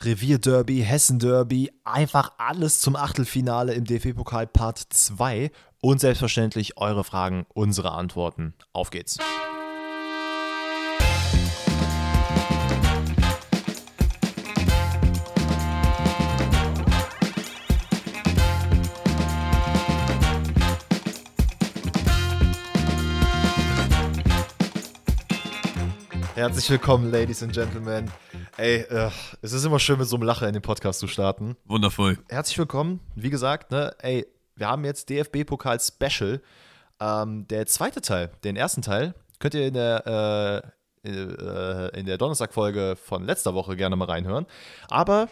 Revierderby, Hessen-Derby, einfach alles zum Achtelfinale im DFB-Pokal Part 2 und selbstverständlich eure Fragen, unsere Antworten. Auf geht's. Herzlich willkommen, Ladies and Gentlemen. Ey, äh, es ist immer schön, mit so einem Lacher in den Podcast zu starten. Wundervoll. Herzlich willkommen. Wie gesagt, ne, ey, wir haben jetzt DFB-Pokal Special. Ähm, der zweite Teil, den ersten Teil, könnt ihr in der, äh, äh in der Donnerstag-Folge von letzter Woche gerne mal reinhören. Aber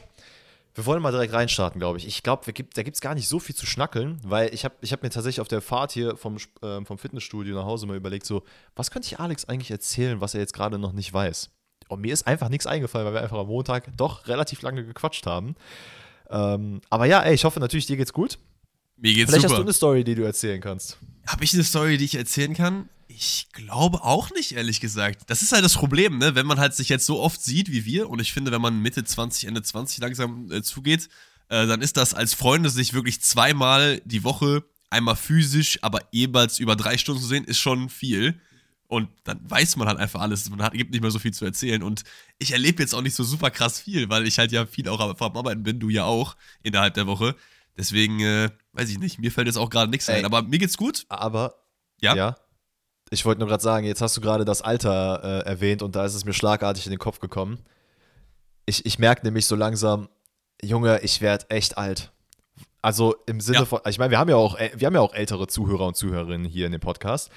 wir wollen mal direkt reinstarten, glaube ich. Ich glaube, da gibt es gar nicht so viel zu schnackeln, weil ich habe ich hab mir tatsächlich auf der Fahrt hier vom, äh, vom Fitnessstudio nach Hause mal überlegt, so, was könnte ich Alex eigentlich erzählen, was er jetzt gerade noch nicht weiß? Und mir ist einfach nichts eingefallen, weil wir einfach am Montag doch relativ lange gequatscht haben. Ähm, aber ja, ey, ich hoffe natürlich, dir geht's gut. Mir geht's Vielleicht super. hast du eine Story, die du erzählen kannst. Habe ich eine Story, die ich erzählen kann? Ich glaube auch nicht, ehrlich gesagt. Das ist halt das Problem, ne? Wenn man halt sich jetzt so oft sieht wie wir, und ich finde, wenn man Mitte 20, Ende 20 langsam äh, zugeht, äh, dann ist das als Freunde sich wirklich zweimal die Woche, einmal physisch, aber jeweils über drei Stunden zu sehen, ist schon viel. Und dann weiß man halt einfach alles. Man hat, gibt nicht mehr so viel zu erzählen. Und ich erlebe jetzt auch nicht so super krass viel, weil ich halt ja viel auch am Arbeiten bin, du ja auch, innerhalb der Woche. Deswegen, äh, weiß ich nicht, mir fällt jetzt auch gerade nichts Ey. ein. Aber mir geht's gut. Aber, Ja. ja ich wollte nur gerade sagen, jetzt hast du gerade das Alter äh, erwähnt und da ist es mir schlagartig in den Kopf gekommen. Ich, ich merke nämlich so langsam, Junge, ich werde echt alt. Also im Sinne Ja. von, ich meine, wir haben ja auch, äh, wir haben ja auch ältere Zuhörer und Zuhörerinnen hier in dem Podcast.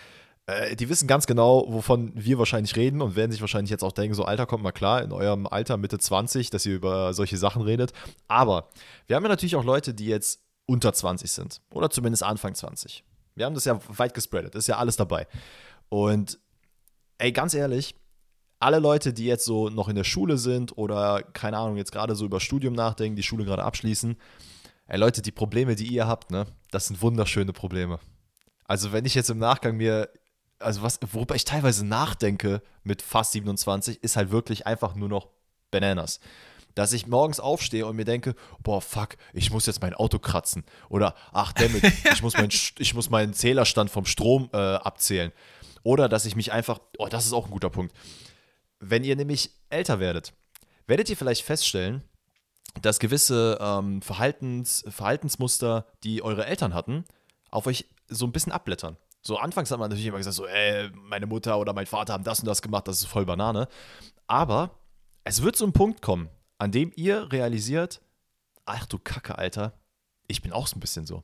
Äh, die wissen ganz genau, wovon wir wahrscheinlich reden und werden sich wahrscheinlich jetzt auch denken, so Alter, kommt mal klar, in eurem Alter Mitte 20, dass ihr über solche Sachen redet. Aber wir haben ja natürlich auch Leute, die jetzt unter 20 sind oder zumindest Anfang 20. Wir haben das ja weit gespreadet, ist ja alles dabei. Und ey, ganz ehrlich, alle Leute, die jetzt so noch in der Schule sind oder keine Ahnung, jetzt gerade so über Studium nachdenken, die Schule gerade abschließen, ey Leute, die Probleme, die ihr habt, ne, das sind wunderschöne Probleme. Also wenn ich jetzt im Nachgang mir, also was, worüber ich teilweise nachdenke mit fast 27, ist halt wirklich einfach nur noch Bananas. Dass ich morgens aufstehe und mir denke, boah, fuck, ich muss jetzt mein Auto kratzen. Oder, ach, dammit, ich muss, mein, ich muss meinen Zählerstand vom Strom äh, abzählen. Oder dass ich mich einfach, oh, das ist auch ein guter Punkt. Wenn ihr nämlich älter werdet, werdet ihr vielleicht feststellen, dass gewisse ähm, Verhaltens, Verhaltensmuster, die eure Eltern hatten, auf euch so ein bisschen abblättern. So anfangs hat man natürlich immer gesagt, so, ey, meine Mutter oder mein Vater haben das und das gemacht, das ist voll Banane. Aber es wird so ein Punkt kommen, an dem ihr realisiert, ach du Kacke, Alter, ich bin auch so ein bisschen so.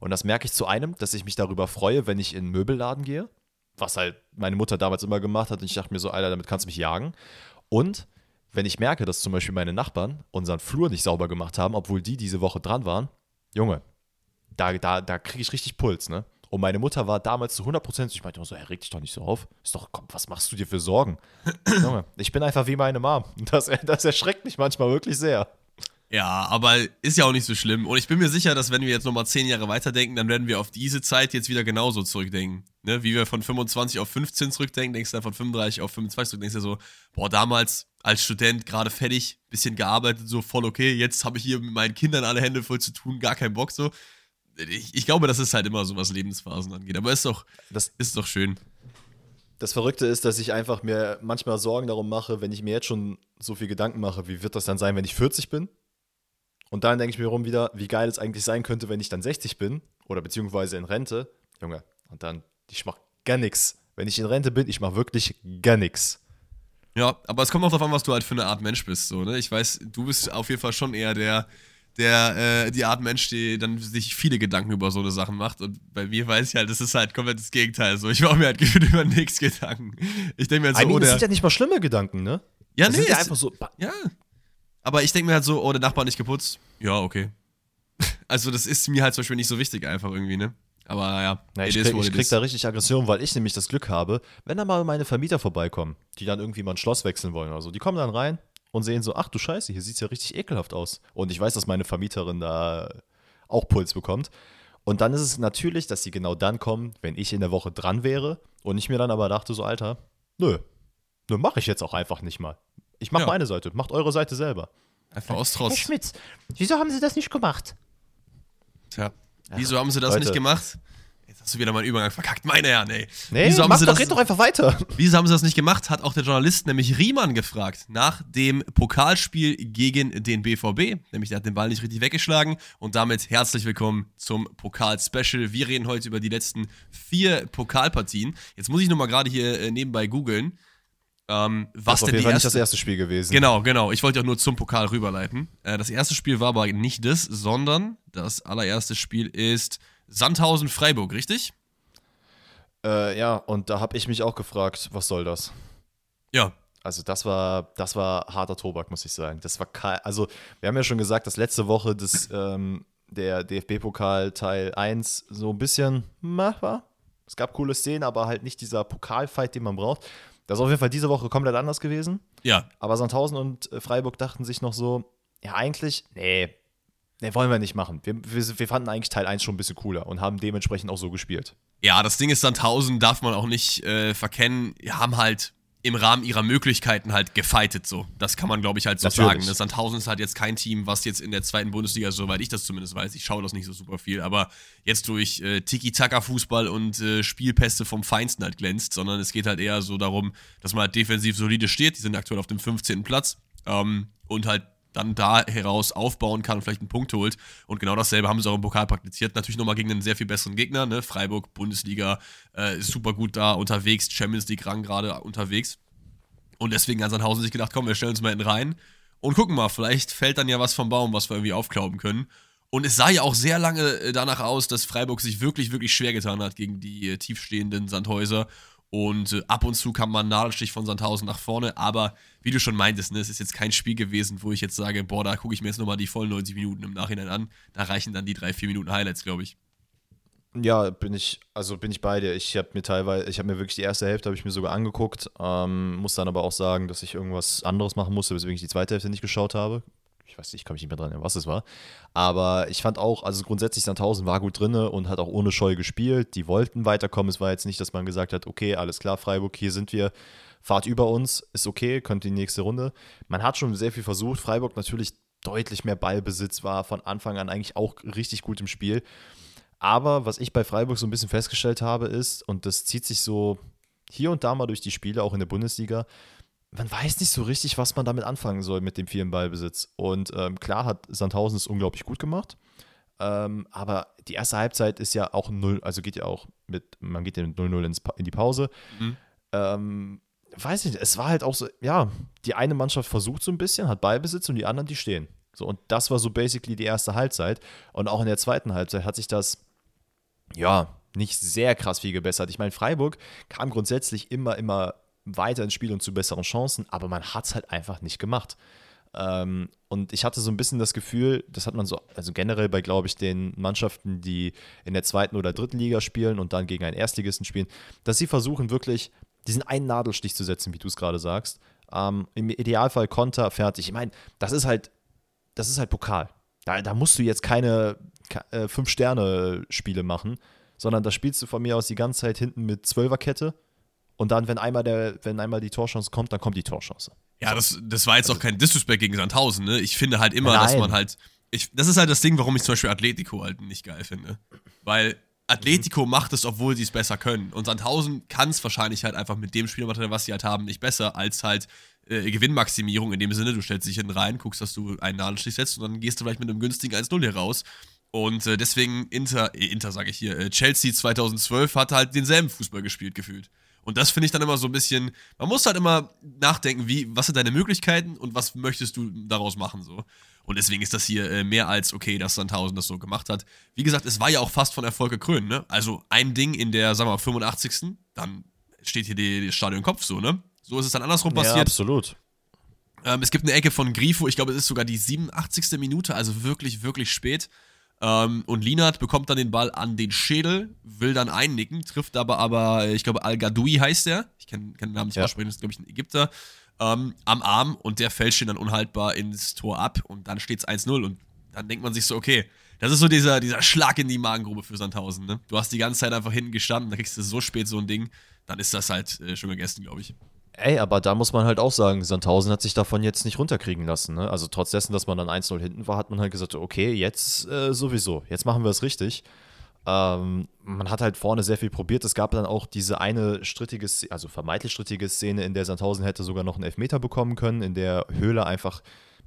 Und das merke ich zu einem, dass ich mich darüber freue, wenn ich in einen Möbelladen gehe, was halt meine Mutter damals immer gemacht hat und ich dachte mir so, Alter, damit kannst du mich jagen. Und wenn ich merke, dass zum Beispiel meine Nachbarn unseren Flur nicht sauber gemacht haben, obwohl die diese Woche dran waren, Junge, da, da, da kriege ich richtig Puls, ne? Und meine Mutter war damals zu 100% ich meinte immer so, hey, reg dich doch nicht so auf. Ist doch, komm, was machst du dir für Sorgen? Junge, ich bin einfach wie meine Mom. Das, das erschreckt mich manchmal wirklich sehr. Ja, aber ist ja auch nicht so schlimm. Und ich bin mir sicher, dass wenn wir jetzt nochmal zehn Jahre weiterdenken, dann werden wir auf diese Zeit jetzt wieder genauso zurückdenken. Ne? Wie wir von 25 auf 15 zurückdenken, denkst du dann von 35 auf 25 zurück, denkst du so, boah, damals als Student gerade fertig, bisschen gearbeitet, so voll okay, jetzt habe ich hier mit meinen Kindern alle Hände voll zu tun, gar keinen Bock so. Ich, ich glaube, das ist halt immer so, was Lebensphasen angeht. Aber ist doch, Das, ist doch schön. das Verrückte ist, dass ich einfach mir manchmal Sorgen darum mache, wenn ich mir jetzt schon so viel Gedanken mache, wie wird das dann sein, wenn ich 40 bin? Und dann denke ich mir rum wieder, wie geil es eigentlich sein könnte, wenn ich dann 60 bin oder beziehungsweise in Rente. Junge, und dann, ich mach gar nichts. Wenn ich in Rente bin, ich mach wirklich gar nichts. Ja, aber es kommt auch darauf an, was du halt für eine Art Mensch bist. So, ne? Ich weiß, du bist auf jeden Fall schon eher der, der, äh, die Art Mensch, die dann sich viele Gedanken über so eine Sachen macht. Und bei mir weiß ich halt, das ist halt komplett das Gegenteil. So, ich mache mir halt gefühlt über nichts Gedanken. Ich denke mir halt so, mean, oh, das der, sind ja nicht mal schlimme Gedanken, ne? ja, das nee, sind ja einfach so. ja. Aber ich denke mir halt so, oh, der Nachbar nicht geputzt. Ja, okay. Also, das ist mir halt zum Beispiel nicht so wichtig, einfach irgendwie, ne? Aber ja, Na, ich krieg, ich krieg da richtig Aggression, weil ich nämlich das Glück habe, wenn da mal meine Vermieter vorbeikommen, die dann irgendwie mal ein Schloss wechseln wollen oder so, die kommen dann rein und sehen so, ach du Scheiße, hier sieht's ja richtig ekelhaft aus. Und ich weiß, dass meine Vermieterin da auch Puls bekommt. Und dann ist es natürlich, dass sie genau dann kommen, wenn ich in der Woche dran wäre und ich mir dann aber dachte so, Alter, nö, nö, mach ich jetzt auch einfach nicht mal. Ich mach Ja. meine Seite, macht eure Seite selber. Einfach aus Herr Trotz. Schmitz, wieso haben Sie das nicht gemacht? Tja. Wieso haben sie das Leute. nicht gemacht? Jetzt hast du wieder meinen Übergang verkackt, meine Herren, ey. Nee, Wieso haben mach sie doch, das- red doch einfach weiter. Wieso haben sie das nicht gemacht? Hat auch der Journalist nämlich Riemann gefragt nach dem Pokalspiel gegen den BVB. Nämlich der hat den Ball nicht richtig weggeschlagen. Und damit herzlich willkommen zum Pokal-Special. Wir reden heute über die letzten vier Pokalpartien. Jetzt muss ich nochmal gerade hier äh, nebenbei googeln, ähm, was Das denn die Fall nicht erste... das erste Spiel gewesen. Genau, genau. Ich wollte auch nur zum Pokal rüberleiten. Äh, das erste Spiel war aber nicht das, sondern das allererste Spiel ist Sandhausen-Freiburg, richtig? Äh, ja, und da habe ich mich auch gefragt, was soll das? Ja. Also das war, das war harter Tobak, muss ich sagen. Das war also wir haben ja schon gesagt, dass letzte Woche das, ähm, der DFB-Pokal Teil 1 so ein bisschen meh war. Es gab coole Szenen, aber halt nicht dieser Pokalfight, den man braucht. Das ist auf jeden Fall diese Woche komplett anders gewesen. Ja, Aber Sandhausen und äh, Freiburg dachten sich noch so, ja eigentlich, nee, nee, wollen wir nicht machen. Wir, wir, wir fanden eigentlich Teil 1 schon ein bisschen cooler und haben dementsprechend auch so gespielt. Ja, das Ding ist, Sandhausen darf man auch nicht äh, verkennen, die haben halt im Rahmen ihrer Möglichkeiten halt gefightet so. Das kann man, glaube ich, halt so Natürlich. sagen. Ne? Sandhausen ist halt jetzt kein Team, was jetzt in der zweiten Bundesliga, soweit ich das zumindest weiß, ich schaue das nicht so super viel, aber jetzt durch äh, Tiki-Taka-Fußball und äh, Spielpässe vom Feinsten halt glänzt, sondern es geht halt eher so darum, dass man halt defensiv solide steht. Die sind aktuell auf dem 15. Platz ähm, und halt dann da heraus aufbauen kann und vielleicht einen Punkt holt. Und genau dasselbe haben sie auch im Pokal praktiziert. Natürlich nochmal gegen einen sehr viel besseren Gegner. Ne? Freiburg, Bundesliga, äh, ist super gut da unterwegs, Champions League-Rang gerade unterwegs. Und deswegen hat Sandhausen sich gedacht, komm, wir stellen uns mal hinten rein und gucken mal, vielleicht fällt dann ja was vom Baum, was wir irgendwie aufklauben können. Und es sah ja auch sehr lange äh, danach aus, dass Freiburg sich wirklich, wirklich schwer getan hat gegen die äh, tiefstehenden Sandhäuser. Und äh, ab und zu kam man einen Nadelstich von Sandhausen nach vorne. Aber wie du schon meintest, ne, es ist jetzt kein Spiel gewesen, wo ich jetzt sage, boah, da gucke ich mir jetzt nochmal die vollen 90 Minuten im Nachhinein an. Da reichen dann die drei, vier Minuten Highlights, glaube ich. Ja, bin ich, also bin ich bei dir. Ich habe mir teilweise, ich habe mir wirklich die erste Hälfte habe ich mir sogar angeguckt, ähm, muss dann aber auch sagen, dass ich irgendwas anderes machen musste, weswegen ich die zweite Hälfte nicht geschaut habe. Ich weiß nicht, ich kann nicht mehr dran was es war. Aber ich fand auch, also grundsätzlich Sandhausen war gut drinne und hat auch ohne Scheu gespielt. Die wollten weiterkommen. Es war jetzt nicht, dass man gesagt hat, okay, alles klar, Freiburg, hier sind wir, fahrt über uns, ist okay, könnt die nächste Runde. Man hat schon sehr viel versucht. Freiburg natürlich deutlich mehr Ballbesitz war von Anfang an eigentlich auch richtig gut im Spiel. Aber was ich bei Freiburg so ein bisschen festgestellt habe, ist, und das zieht sich so hier und da mal durch die Spiele, auch in der Bundesliga, man weiß nicht so richtig, was man damit anfangen soll mit dem vielen Ballbesitz. Und ähm, klar hat Sandhausen es unglaublich gut gemacht. Ähm, aber die erste Halbzeit ist ja auch null, also geht ja auch mit, man geht ja mit 0-0 ins Pa- in die Pause. Mhm. Ähm, weiß nicht, es war halt auch so, ja, die eine Mannschaft versucht so ein bisschen, hat Ballbesitz und die anderen, die stehen. So, und das war so basically die erste Halbzeit. Und auch in der zweiten Halbzeit hat sich das, ja, nicht sehr krass viel gebessert. Ich meine, Freiburg kam grundsätzlich immer, immer weiter ins Spiel und zu besseren Chancen, aber man hat es halt einfach nicht gemacht. Ähm, und ich hatte so ein bisschen das Gefühl, das hat man so, also generell bei, glaube ich, den Mannschaften, die in der zweiten oder dritten Liga spielen und dann gegen einen Erstligisten spielen, dass sie versuchen wirklich diesen einen Nadelstich zu setzen, wie du es gerade sagst. Ähm, Im Idealfall Konter, fertig. Ich meine, das ist halt, das ist halt Pokal. Da, da musst du jetzt keine ke- äh, Fünf-Sterne-Spiele machen, sondern da spielst du von mir aus die ganze Zeit hinten mit Zwölferkette und dann, wenn einmal, der, wenn einmal die Torchance kommt, dann kommt die Torchance. Ja, das, das war jetzt auch kein Disrespect gegen Sandhausen, ne? Ich finde halt immer, dass Nein. man halt. Ich, das ist halt das Ding, warum ich zum Beispiel Atletico halt nicht geil finde. Weil Atletico macht es, obwohl sie es besser können. Und Sandhausen kann es wahrscheinlich halt einfach mit dem Spielermaterial, was sie halt haben, nicht besser als halt äh, Gewinnmaximierung in dem Sinne, du stellst dich hinten rein, guckst, dass du einen Nadelstich setzt und dann gehst du vielleicht mit einem günstigen 1-0 hier raus. Und äh, deswegen Inter, äh, Inter sage ich hier, äh, Chelsea 2012 hat halt denselben Fußball gespielt gefühlt. Und das finde ich dann immer so ein bisschen, man muss halt immer nachdenken, wie, was sind deine Möglichkeiten und was möchtest du daraus machen so. Und deswegen ist das hier äh, mehr als okay, dass Sandhausen das so gemacht hat. Wie gesagt, es war ja auch fast von Erfolg gekrönt, ne? Also ein Ding in der, sagen wir mal, 85. Dann steht hier die, die Stadion im Kopf so, ne? So ist es dann andersrum Ja, passiert. absolut. Ähm, es gibt eine Ecke von Grifo, ich glaube, es ist sogar die 87. Minute, also wirklich, wirklich spät. Ähm, und Linat bekommt dann den Ball an den Schädel, will dann einnicken, trifft aber, aber ich glaube, Al-Gadoui heißt der. Ich kann, kann den Namen nicht Ja. aussprechen, das ist, glaube ich, ein Ägypter. Ähm, am Arm und der fälscht ihn dann unhaltbar ins Tor ab und dann steht es 1-0 und dann denkt man sich so, okay, das ist so dieser, dieser Schlag in die Magengrube für Sandhausen. Ne? Du hast die ganze Zeit einfach hinten gestanden, da kriegst du so spät so ein Ding, dann ist das halt äh, schon gegessen, glaube ich. Ey, aber da muss man halt auch sagen, Sandhausen hat sich davon jetzt nicht runterkriegen lassen. Ne? Also trotz dessen, dass man dann 1-0 hinten war, hat man halt gesagt, okay, jetzt äh, sowieso, jetzt machen wir es richtig. Ähm, man hat halt vorne sehr viel probiert. Es gab dann auch diese eine strittige, also vermeintlich strittige Szene, in der Sandhausen hätte sogar noch einen Elfmeter bekommen können, in der Höhle einfach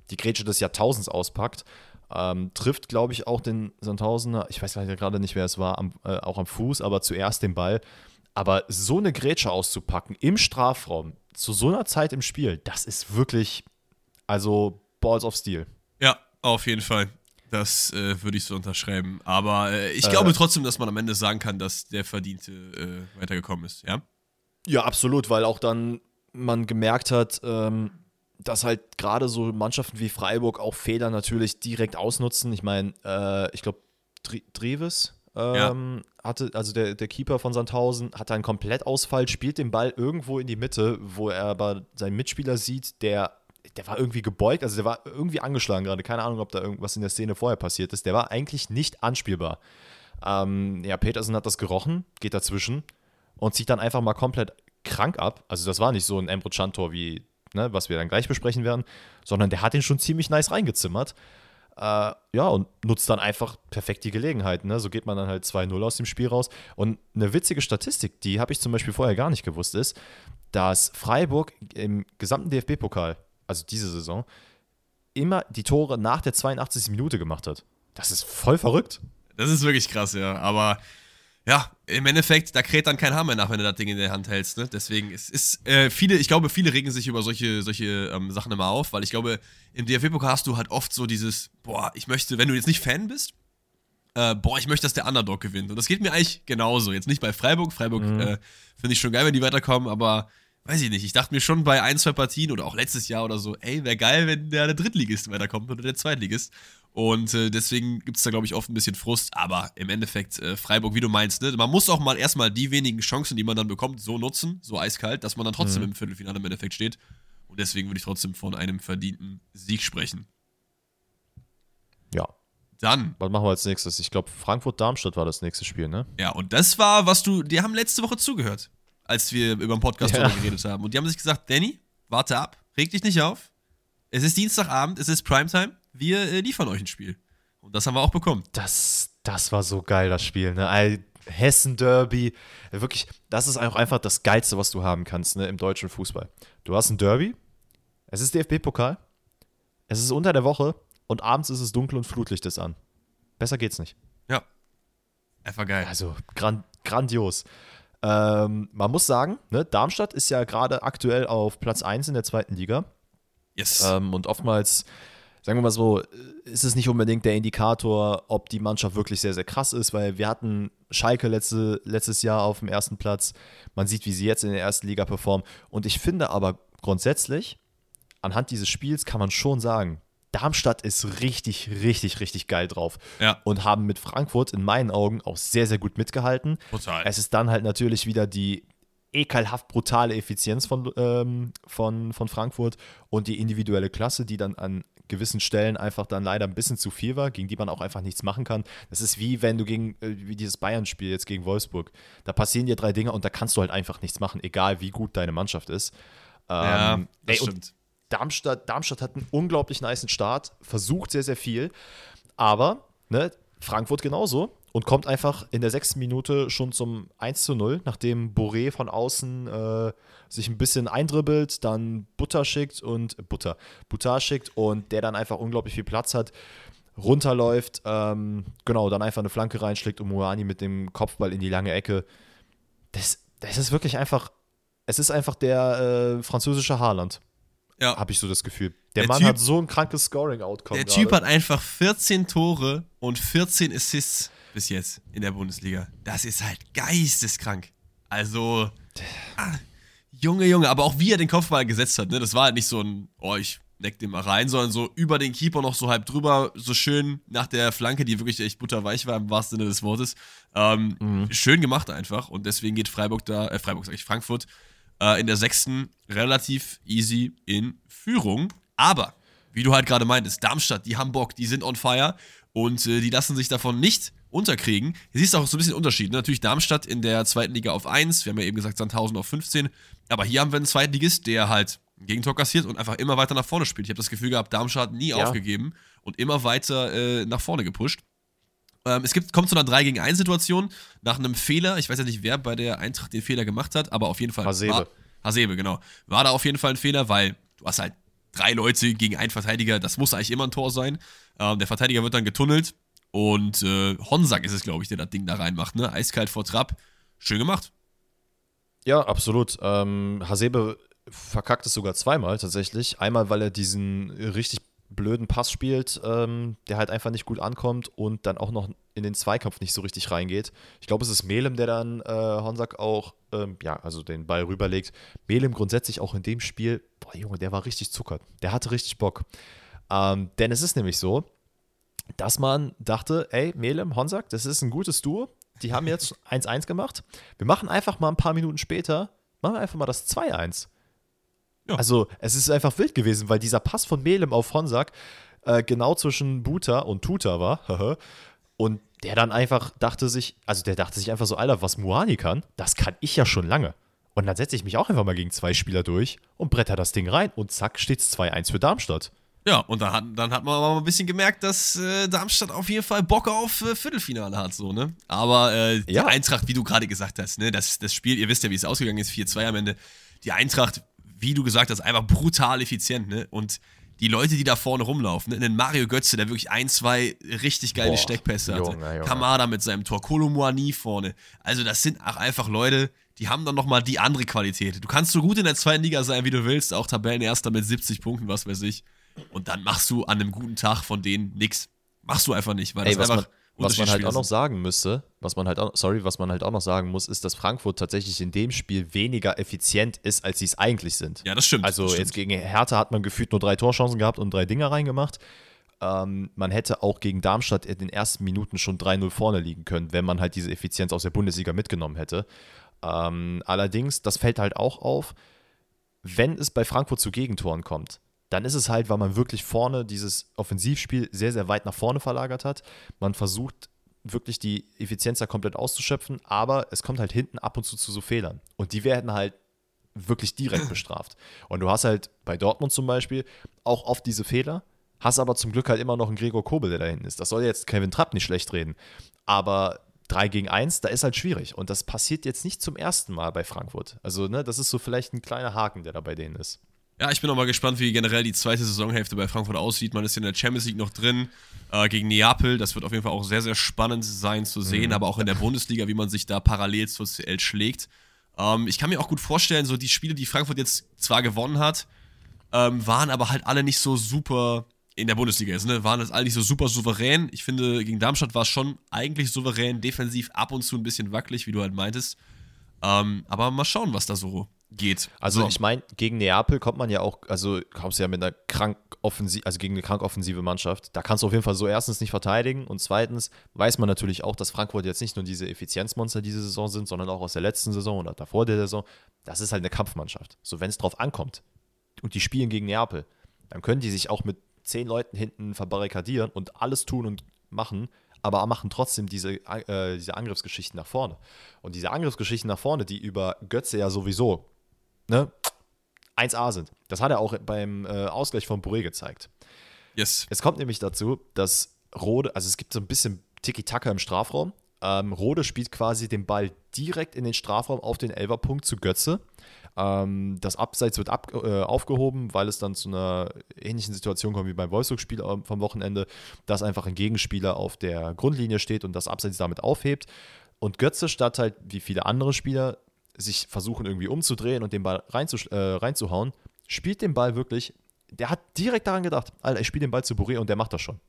die Grätsche des Jahrtausends auspackt. Ähm, trifft, glaube ich, auch den Sandhausener, ich weiß gerade nicht, wer es war, am, äh, auch am Fuß, aber zuerst den Ball. Aber so eine Grätsche auszupacken im Strafraum zu so einer Zeit im Spiel, das ist wirklich, also Balls of Steel. Ja, auf jeden Fall. Das äh, würde ich so unterschreiben. Aber äh, ich glaube trotzdem, dass man am Ende sagen kann, dass der Verdiente äh, weitergekommen ist, ja? Ja, absolut, weil auch dann man gemerkt hat, ähm, dass halt gerade so Mannschaften wie Freiburg auch Fehler natürlich direkt ausnutzen. Ich meine, äh, ich glaube, Dreves ähm, ja. hatte, also der, der Keeper von Sandhausen, hat einen Komplettausfall, spielt den Ball irgendwo in die Mitte, wo er aber seinen Mitspieler sieht, der, der war irgendwie gebeugt, also der war irgendwie angeschlagen gerade. Keine Ahnung, ob da irgendwas in der Szene vorher passiert ist. Der war eigentlich nicht anspielbar. Ähm, ja, Petersen hat das gerochen, geht dazwischen und zieht dann einfach mal komplett krank ab. Also das war nicht so ein Emre Can-Tor wie, ne, was wir dann gleich besprechen werden, sondern der hat ihn schon ziemlich nice reingezimmert. Äh, ja, und nutzt dann einfach perfekt die Gelegenheit. Ne? So geht man dann halt 2-0 aus dem Spiel raus. Und eine witzige Statistik, die habe ich zum Beispiel vorher gar nicht gewusst, ist, dass Freiburg im gesamten DFB-Pokal, also diese Saison, immer die Tore nach der 82. Minute gemacht hat. Das ist voll verrückt. Das ist wirklich krass, ja. Aber ja, im Endeffekt, da kräht dann kein Hammer nach, wenn du das Ding in der Hand hältst. Ne? Deswegen ist, ist äh, viele, ich glaube, viele regen sich über solche, solche ähm, Sachen immer auf, weil ich glaube, im DFB-Pokal hast du halt oft so dieses, boah, ich möchte, wenn du jetzt nicht Fan bist, äh, boah, ich möchte, dass der Underdog gewinnt. Und das geht mir eigentlich genauso. Jetzt nicht bei Freiburg. Freiburg mhm. äh, finde ich schon geil, wenn die weiterkommen, aber weiß ich nicht. Ich dachte mir schon bei ein, zwei Partien oder auch letztes Jahr oder so, ey, wäre geil, wenn der, der Drittligist weiterkommt oder der Zweitligist. Und äh, deswegen gibt es da, glaube ich, oft ein bisschen Frust. Aber im Endeffekt, äh, Freiburg, wie du meinst, ne? man muss auch mal erstmal die wenigen Chancen, die man dann bekommt, so nutzen, so eiskalt, dass man dann trotzdem mhm. im Viertelfinale im Endeffekt steht. Und deswegen würde ich trotzdem von einem verdienten Sieg sprechen. Ja. Dann. Was machen wir als nächstes? Ich glaube, Frankfurt-Darmstadt war das nächste Spiel, ne? Ja, und das war, was du. Die haben letzte Woche zugehört, als wir über den Podcast ja. geredet haben. Und die haben sich gesagt: Danny, warte ab, reg dich nicht auf. Es ist Dienstagabend, es ist Primetime wir äh, liefern euch ein Spiel. Und das haben wir auch bekommen. Das, das war so geil, das Spiel. Ne? Hessen-Derby. Wirklich, das ist auch einfach das Geilste, was du haben kannst ne, im deutschen Fußball. Du hast ein Derby, es ist DFB-Pokal, es ist unter der Woche und abends ist es dunkel und Flutlicht ist an. Besser geht's nicht. Ja. Einfach geil. Also gran grandios. Ähm, man muss sagen, ne, Darmstadt ist ja gerade aktuell auf Platz 1 in der zweiten Liga. Yes. Ähm, und oftmals sagen wir mal so, ist es nicht unbedingt der Indikator, ob die Mannschaft wirklich sehr, sehr krass ist, weil wir hatten Schalke letzte, letztes Jahr auf dem ersten Platz. Man sieht, wie sie jetzt in der ersten Liga performen. Und ich finde aber grundsätzlich, anhand dieses Spiels kann man schon sagen, Darmstadt ist richtig, richtig, richtig geil drauf. Ja. Und haben mit Frankfurt in meinen Augen auch sehr, sehr gut mitgehalten. Total. Es ist dann halt natürlich wieder die ekelhaft brutale Effizienz von, ähm, von, von Frankfurt und die individuelle Klasse, die dann an gewissen Stellen einfach dann leider ein bisschen zu viel war, gegen die man auch einfach nichts machen kann. Das ist wie wenn du gegen, äh, wie dieses Bayern-Spiel jetzt gegen Wolfsburg, da passieren dir drei Dinge und da kannst du halt einfach nichts machen, egal wie gut deine Mannschaft ist. ja, ähm, das ey, stimmt. Darmstadt, Darmstadt hat einen unglaublich niceen Start, versucht sehr, sehr viel, aber ne, Frankfurt genauso und kommt einfach in der sechsten Minute schon zum 1 zu 0, nachdem Boré von außen äh, sich ein bisschen eindribbelt, dann Butter schickt und äh, Butter, Butter schickt und der dann einfach unglaublich viel Platz hat, runterläuft, ähm, genau, dann einfach eine Flanke reinschlägt und Moani mit dem Kopfball in die lange Ecke. Das, das ist wirklich einfach, es ist einfach der äh, französische Haaland. Ja. Habe ich so das Gefühl. Der, der Mann typ, hat so ein krankes Scoring-Outcome. Der Typ hat einfach 14 Tore und 14 Assists bis jetzt in der Bundesliga. Das ist halt geisteskrank. Also, ah, Junge, Junge, aber auch wie er den Kopfball gesetzt hat, ne? Das war halt nicht so ein, oh, ich neck den mal rein, sondern so über den Keeper noch so halb drüber, so schön nach der Flanke, die wirklich echt butterweich war, im wahrsten Sinne des Wortes. Ähm, mhm. Schön gemacht einfach. Und deswegen geht Freiburg da, äh, Freiburg sag ich, Frankfurt äh, in der sechsten relativ easy in Führung. Aber, wie du halt gerade meintest, Darmstadt, die Hamburg, die sind on fire und äh, die lassen sich davon nicht unterkriegen. Hier siehst du auch so ein bisschen Unterschied. Ne? Natürlich Darmstadt in der zweiten Liga auf 1, wir haben ja eben gesagt Sandhausen auf 15, aber hier haben wir einen Zweitligist, der halt ein Gegentor kassiert und einfach immer weiter nach vorne spielt. Ich habe das Gefühl gehabt, Darmstadt nie Ja. aufgegeben und immer weiter äh, nach vorne gepusht. Ähm, es gibt, kommt zu einer 3 gegen 1 Situation nach einem Fehler. Ich weiß ja nicht, wer bei der Eintracht den Fehler gemacht hat, aber auf jeden Fall. Hasebe. War, Hasebe, genau. War da auf jeden Fall ein Fehler, weil du hast halt drei Leute gegen einen Verteidiger. Das muss eigentlich immer ein Tor sein. Ähm, der Verteidiger wird dann getunnelt und äh, Honsack ist es, glaube ich, der das Ding da reinmacht. Ne? Eiskalt vor Trapp. Schön gemacht. Ja, absolut. Ähm, Hasebe verkackt es sogar zweimal tatsächlich. Einmal, weil er diesen richtig blöden Pass spielt, ähm, der halt einfach nicht gut ankommt und dann auch noch in den Zweikampf nicht so richtig reingeht. Ich glaube, es ist Melem, der dann äh, Honsack auch, ähm, ja, also den Ball rüberlegt. Melem grundsätzlich auch in dem Spiel, boah, Junge, der war richtig zuckert. Der hatte richtig Bock. Ähm, denn es ist nämlich so, dass man dachte, ey, Melem, Honsack, das ist ein gutes Duo. Die haben jetzt 1-1 gemacht. Wir machen einfach mal ein paar Minuten später, machen wir einfach mal das 2-1. Ja. Also, es ist einfach wild gewesen, weil dieser Pass von Melem auf Honsack äh, genau zwischen Buta und Tuta war. und der dann einfach dachte sich, also der dachte sich einfach so, Alter, was Muani kann, das kann ich ja schon lange. Und dann setze ich mich auch einfach mal gegen zwei Spieler durch und bretter das Ding rein und zack, steht's 2-1 für Darmstadt. Ja, und dann hat, dann hat man aber mal ein bisschen gemerkt, dass äh, Darmstadt auf jeden Fall Bock auf äh, Viertelfinale hat, so, ne? Aber äh, die Ja. Eintracht, wie du gerade gesagt hast, ne, das, das Spiel, ihr wisst ja, wie es ausgegangen ist, 4-2 am Ende. Die Eintracht, wie du gesagt hast, einfach brutal effizient, ne? Und die Leute, die da vorne rumlaufen, ne? Den Mario Götze, der wirklich ein, zwei richtig geile Boah, Steckpässe hatte. Junge, Junge. Kamada mit seinem Tor, Kolomuani vorne. Also, das sind auch einfach Leute, die haben dann nochmal die andere Qualität. Du kannst so gut in der zweiten Liga sein, wie du willst, auch Tabellenerster mit 70 Punkten, was weiß ich. Und dann machst du an einem guten Tag von denen nix. Machst du einfach nicht, weil Ey, das was man, einfach was man halt auch noch sagen müsste, was man halt auch, sorry, was man halt auch noch sagen muss, ist, dass Frankfurt tatsächlich in dem Spiel weniger effizient ist, als sie es eigentlich sind. Ja, das stimmt. Also das jetzt stimmt. gegen Hertha hat man gefühlt nur drei Torchancen gehabt und drei Dinger reingemacht. Ähm, man hätte auch gegen Darmstadt in den ersten Minuten schon 3-0 vorne liegen können, wenn man halt diese Effizienz aus der Bundesliga mitgenommen hätte. Ähm, allerdings, das fällt halt auch auf, wenn es bei Frankfurt zu Gegentoren kommt, dann ist es halt, weil man wirklich vorne dieses Offensivspiel sehr, sehr weit nach vorne verlagert hat. Man versucht wirklich die Effizienz da komplett auszuschöpfen, aber es kommt halt hinten ab und zu zu so Fehlern. Und die werden halt wirklich direkt bestraft. Und du hast halt bei Dortmund zum Beispiel auch oft diese Fehler, hast aber zum Glück halt immer noch einen Gregor Kobel, der da hinten ist. Das soll jetzt Kevin Trapp nicht schlecht reden. Aber 3 gegen 1, da ist halt schwierig. Und das passiert jetzt nicht zum ersten Mal bei Frankfurt. Also, ne, das ist so vielleicht ein kleiner Haken, der da bei denen ist. Ja, ich bin auch mal gespannt, wie generell die zweite Saisonhälfte bei Frankfurt aussieht. Man ist in der Champions League noch drin äh, gegen Neapel. Das wird auf jeden Fall auch sehr, sehr spannend sein zu sehen, aber auch in der Bundesliga, wie man sich da parallel zur CL schlägt. Ähm, ich kann mir auch gut vorstellen, so die Spiele, die Frankfurt jetzt zwar gewonnen hat, ähm, waren aber halt alle nicht so super in der Bundesliga jetzt, ne? Waren das alle nicht so super souverän. Ich finde, gegen Darmstadt war es schon eigentlich souverän, defensiv ab und zu ein bisschen wackelig, wie du halt meintest. Ähm, aber mal schauen, was da so geht. Also so. ich meine, gegen Neapel kommt man ja auch, also kommst du ja mit einer krank offensiv, also gegen eine krank offensive Mannschaft. Da kannst du auf jeden Fall so erstens nicht verteidigen und zweitens weiß man natürlich auch, dass Frankfurt jetzt nicht nur diese Effizienzmonster diese Saison sind, sondern auch aus der letzten Saison oder davor der Saison. Das ist halt eine Kampfmannschaft. So wenn es drauf ankommt und die spielen gegen Neapel, dann können die sich auch mit zehn Leuten hinten verbarrikadieren und alles tun und machen, aber machen trotzdem diese, äh, diese Angriffsgeschichten nach vorne. Und diese Angriffsgeschichten nach vorne, die über Götze ja sowieso ne, 1A sind. Das hat er auch beim äh, Ausgleich von Boré gezeigt. yes. Es kommt nämlich dazu, dass Rode, also es gibt so ein bisschen Tiki-Taka im Strafraum. Ähm, Rode spielt quasi den Ball direkt in den Strafraum auf den Elferpunkt zu Götze. Ähm, das Abseits wird ab, äh, aufgehoben, weil es dann zu einer ähnlichen Situation kommt wie beim Wolfsburg-Spiel ähm, vom Wochenende, dass einfach ein Gegenspieler auf der Grundlinie steht und das Abseits damit aufhebt. Und Götze, statt halt wie viele andere Spieler sich versuchen irgendwie umzudrehen und den Ball reinzusch- äh, reinzuhauen, spielt den Ball wirklich. Der hat direkt daran gedacht, Alter, ich spiele den Ball zu Boré und der macht das schon.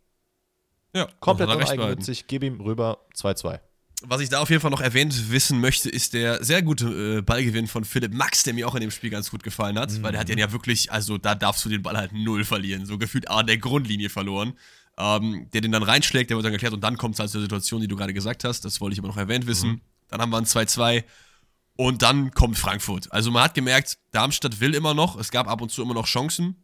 Ja, Komplett recht behalten. uneigennützig, gebe ihm rüber 2-2. Was ich da auf jeden Fall noch erwähnt wissen möchte, ist der sehr gute äh, Ballgewinn von Philipp Max, der mir auch in dem Spiel ganz gut gefallen hat, weil der hat den ja wirklich, also da darfst du den Ball halt null verlieren, so gefühlt an der Grundlinie verloren. Ähm, der den dann reinschlägt, der wird dann geklärt und dann kommt es halt zur Situation, die du gerade gesagt hast, das wollte ich aber noch erwähnt wissen. Dann haben wir ein 2-2 und dann kommt Frankfurt. Also man hat gemerkt, Darmstadt will immer noch, es gab ab und zu immer noch Chancen,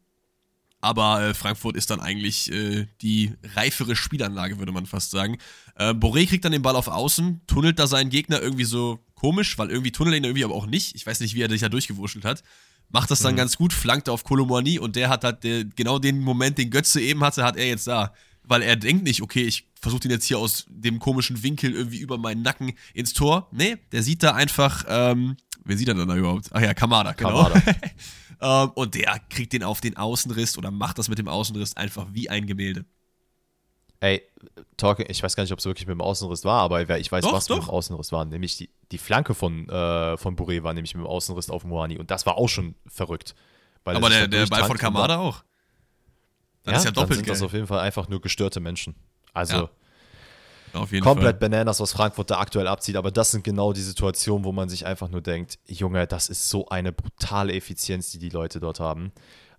Aber äh, Frankfurt ist dann eigentlich äh, die reifere Spielanlage, würde man fast sagen. Äh, Boré kriegt dann den Ball auf Außen, tunnelt da seinen Gegner irgendwie so komisch, weil irgendwie tunnelt ihn irgendwie aber auch nicht. Ich weiß nicht, wie er sich da durchgewurschtelt hat. Macht das dann Mhm. ganz gut, flankt auf Kolomouani und der hat halt genau den Moment, den Götze eben hatte, hat er jetzt da. Weil er denkt nicht, okay, ich versuche den jetzt hier aus dem komischen Winkel irgendwie über meinen Nacken ins Tor. Nee, der sieht da einfach, ähm, wer sieht er denn da überhaupt? Ach ja, Kamada, genau. Kamada. ähm, und der kriegt den auf den Außenriss oder macht das mit dem Außenriss einfach wie ein Gemälde. Ey, Talking, ich weiß gar nicht, ob es wirklich mit dem Außenriss war, aber ich weiß, Doch, was mit doch. dem Außenriss war. Nämlich die, die Flanke von, äh, von Bourré war nämlich mit dem Außenriss auf Moani. Und das war auch schon verrückt. er Aber der, der Ball von Kamada auch. Dann ja, ist ja dann doppelt sind das geil. auf jeden Fall einfach nur gestörte Menschen. Also Ja, auf jeden komplett Fall. Bananas, was Frankfurt da aktuell abzieht. Aber das sind genau die Situationen, wo man sich einfach nur denkt, Junge, das ist so eine brutale Effizienz, die die Leute dort haben.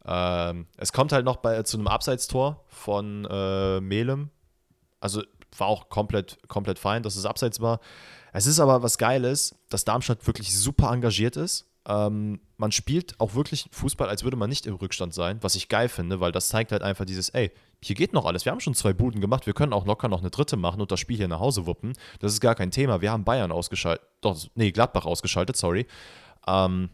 Ähm, es kommt halt noch bei, zu einem Abseitstor von äh, Melem. Also war auch komplett, komplett fein, dass es abseits war. Es ist aber was Geiles, dass Darmstadt wirklich super engagiert ist. Ähm, man spielt auch wirklich Fußball, als würde man nicht im Rückstand sein, was ich geil finde, weil das zeigt halt einfach dieses, ey, hier geht noch alles. Wir haben schon zwei Buden gemacht, wir können auch locker noch eine dritte machen und das Spiel hier nach Hause wuppen. Das ist gar kein Thema. Wir haben Bayern ausgeschaltet, doch, nee, Gladbach ausgeschaltet, sorry. Ähm,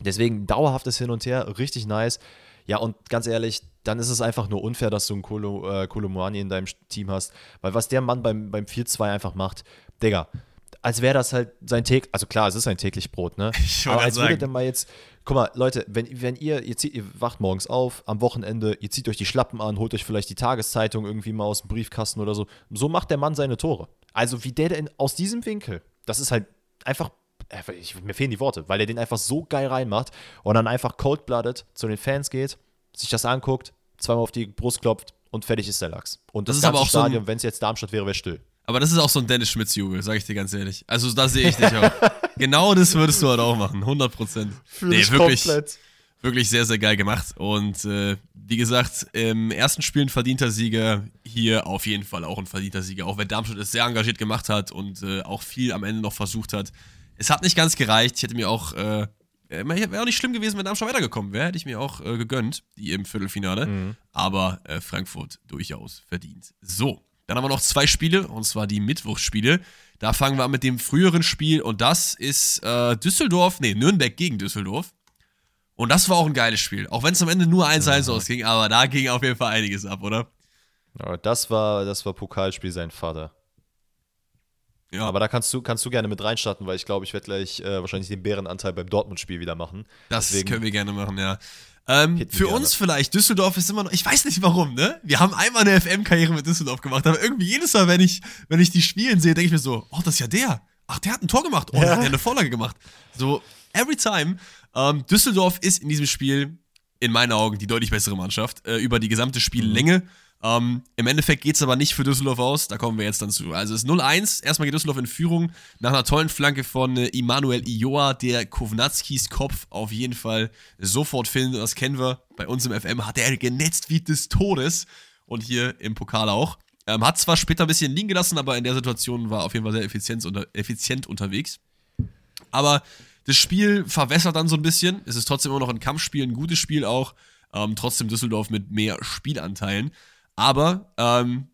Deswegen dauerhaftes Hin und Her, richtig nice. Ja, und ganz ehrlich, dann ist es einfach nur unfair, dass du einen Kolo, äh, in deinem Team hast. Weil was der Mann beim, beim 4-2 einfach macht, Digga, als wäre das halt sein täglich, also klar, es ist sein täglich Brot, ne? Ich Aber als würde sagen. der mal jetzt, guck mal, Leute, wenn, wenn ihr, ihr, zieht, ihr wacht morgens auf, am Wochenende, ihr zieht euch die Schlappen an, holt euch vielleicht die Tageszeitung irgendwie mal aus dem Briefkasten oder so. So macht der Mann seine Tore. Also wie der denn aus diesem Winkel, das ist halt einfach, äh, ich, mir fehlen die Worte, weil er den einfach so geil reinmacht und dann einfach cold-blooded zu den Fans geht, sich das anguckt, zweimal auf die Brust klopft und fertig ist der Lachs. Und Das das, ist ganze aber auch so Stadion, wenn es jetzt Darmstadt wäre, wäre still. Aber das ist auch so ein Dennis Schmitz-Jubel, sag ich dir ganz ehrlich. Also da sehe ich dich auch. genau das würdest du halt auch machen, 100 Prozent. Nee, wirklich, wirklich sehr, sehr geil gemacht. Und äh, wie gesagt, im ersten Spiel ein verdienter Sieger, hier auf jeden Fall auch ein verdienter Sieger. Auch wenn Darmstadt es sehr engagiert gemacht hat und äh, auch viel am Ende noch versucht hat. Es hat nicht ganz gereicht. Ich hätte mir auch, äh, wäre auch nicht schlimm gewesen, wenn Darmstadt weitergekommen wäre. Hätte ich mir auch äh, gegönnt, die im Viertelfinale. Aber äh, Frankfurt durchaus verdient. So, dann haben wir noch zwei Spiele, und zwar die Mittwochsspiele. Da fangen wir an mit dem früheren Spiel und das ist äh, Düsseldorf, nee, Nürnberg gegen Düsseldorf. Und das war auch ein geiles Spiel. Auch wenn es am Ende nur 1-1 ausging, aber da ging auf jeden Fall einiges ab, oder? Aber das war, das war Pokalspiel sein Vater. Ja, Aber da kannst du, kannst du gerne mit reinstarten, weil ich glaube, ich werde gleich äh, wahrscheinlich den Bärenanteil beim Dortmund-Spiel wieder machen. das deswegen- können wir gerne machen, ja. Ähm, für uns vielleicht, Düsseldorf ist immer noch, ich weiß nicht warum, ne? Wir haben einmal eine FM-Karriere mit Düsseldorf gemacht, aber irgendwie jedes Mal, wenn ich, wenn ich die spielen sehe, denke ich mir so, oh, das ist ja der. Ach, der hat ein Tor gemacht. Oh, der hat ja eine Vorlage gemacht. So, every time. Ähm, Düsseldorf ist in diesem Spiel in meinen Augen die deutlich bessere Mannschaft äh, über die gesamte Spiellänge. Ähm, Im Endeffekt geht es aber nicht für Düsseldorf aus, da kommen wir jetzt dann zu. Also es ist 0-1, erstmal geht Düsseldorf in Führung nach einer tollen Flanke von äh, Immanuel Ioa, der Kovnatskis Kopf auf jeden Fall sofort findet. Das kennen wir. Bei uns im FM hat er genetzt wie des Todes und hier im Pokal auch. Ähm, hat zwar später ein bisschen liegen gelassen, aber in der Situation war auf jeden Fall sehr effizient, unter, effizient unterwegs. Aber das Spiel verwässert dann so ein bisschen. Es ist trotzdem immer noch ein Kampfspiel, ein gutes Spiel auch. Ähm, trotzdem Düsseldorf mit mehr Spielanteilen. Aber ähm,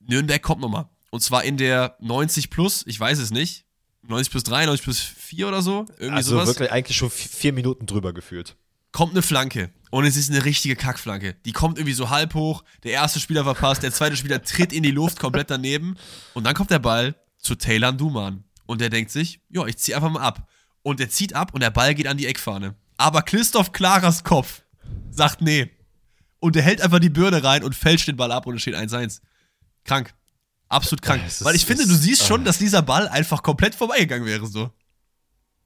Nürnberg kommt nochmal. Und zwar in der 90 plus, ich weiß es nicht. 90 plus 3, 90 plus 4 oder so. Irgendwie Also sowas. wirklich eigentlich schon vi- vier Minuten drüber gefühlt. Kommt eine Flanke. Und es ist eine richtige Kackflanke. Die kommt irgendwie so halb hoch. Der erste Spieler verpasst, der zweite Spieler tritt in die Luft komplett daneben. Und dann kommt der Ball zu Taylor Duman. Und der denkt sich, ja, ich zieh einfach mal ab. Und er zieht ab und der Ball geht an die Eckfahne. Aber Christoph Klaras Kopf sagt nee. Und er hält einfach die Birne rein und fälscht den Ball ab und es steht 1-1. Krank. Absolut krank. Ist- Weil ich finde, es- du siehst ah. schon, dass dieser Ball einfach komplett vorbeigegangen wäre. So.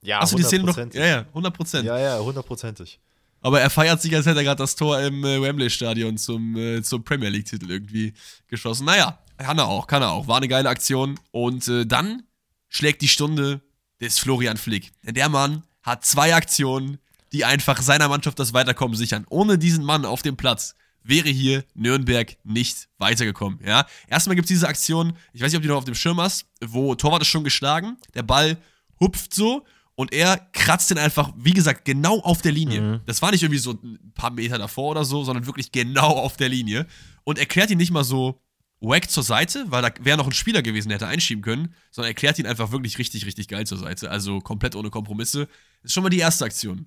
Ja, Hast du die Szene noch? Ja, ja, 100 Prozent. Ja, ja, hundertprozentig. Aber er feiert sich, als hätte er gerade das Tor im äh, Wembley-Stadion zum, äh, zum Premier League-Titel irgendwie geschossen. Naja, kann er auch, kann er auch. War eine geile Aktion. Und äh, dann schlägt die Stunde des Florian Flick. Denn der Mann hat zwei Aktionen, die einfach seiner Mannschaft das Weiterkommen sichern. Ohne diesen Mann auf dem Platz wäre hier Nürnberg nicht weitergekommen. Ja? Erstmal gibt es diese Aktion, ich weiß nicht, ob du die noch auf dem Schirm hast, wo Torwart ist schon geschlagen, der Ball hupft so und er kratzt den einfach, wie gesagt, genau auf der Linie. Mhm. Das war nicht irgendwie so ein paar Meter davor oder so, sondern wirklich genau auf der Linie. Und erklärt ihn nicht mal so wack zur Seite, weil da wäre noch ein Spieler gewesen, der hätte einschieben können, sondern erklärt ihn einfach wirklich richtig, richtig geil zur Seite. Also komplett ohne Kompromisse. ist schon mal die erste Aktion.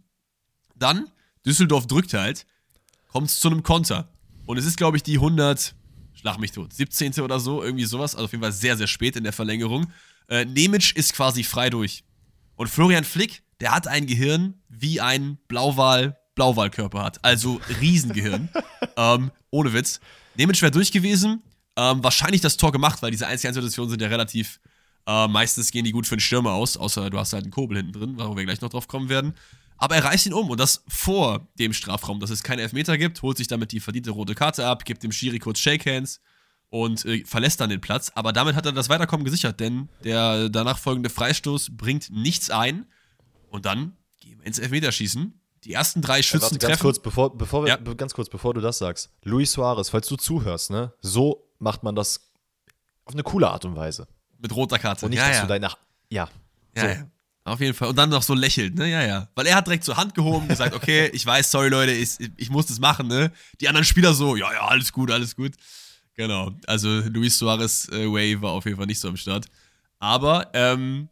Dann, Düsseldorf drückt halt, kommt es zu einem Konter. Und es ist, glaube ich, die 100, schlag mich tot, 17. oder so, irgendwie sowas. Also auf jeden Fall sehr, sehr spät in der Verlängerung. Äh, Nemic ist quasi frei durch. Und Florian Flick, der hat ein Gehirn wie ein Blauwal, Blauwalkörper hat. Also Riesengehirn. ähm, ohne Witz. Nemic wäre durch gewesen. Ähm, wahrscheinlich das Tor gemacht, weil diese 1-1-Situationen sind ja relativ, äh, meistens gehen die gut für den Stürmer aus, außer du hast halt einen Kobel hinten drin, wo wir gleich noch drauf kommen werden. Aber er reißt ihn um und das vor dem Strafraum, dass es keine Elfmeter gibt, holt sich damit die verdiente rote Karte ab, gibt dem Schiri kurz Shake Hands und äh, verlässt dann den Platz. Aber damit hat er das Weiterkommen gesichert, denn der danach folgende Freistoß bringt nichts ein. Und dann gehen wir ins Elfmeterschießen. Die ersten drei Äh, Schützen warte, ganz treffen. kurz, bevor, bevor Ja. ganz kurz, bevor du das sagst. Luis Suarez, falls du zuhörst, ne? So macht man das auf eine coole Art und Weise. mit roter Karte. Und nicht, ja, dass ja. du deine. Ja. Ja, So. ja. Auf jeden Fall. Und dann noch so lächelt, ne? Ja, ja. Weil er hat direkt zur Hand gehoben, gesagt, okay, ich weiß, sorry Leute, ich, ich muss das machen, ne? Die anderen Spieler so, ja, ja, alles gut, alles gut. Genau. Also Luis Suarez äh, Way war auf jeden Fall nicht so am Start. Aber ähm,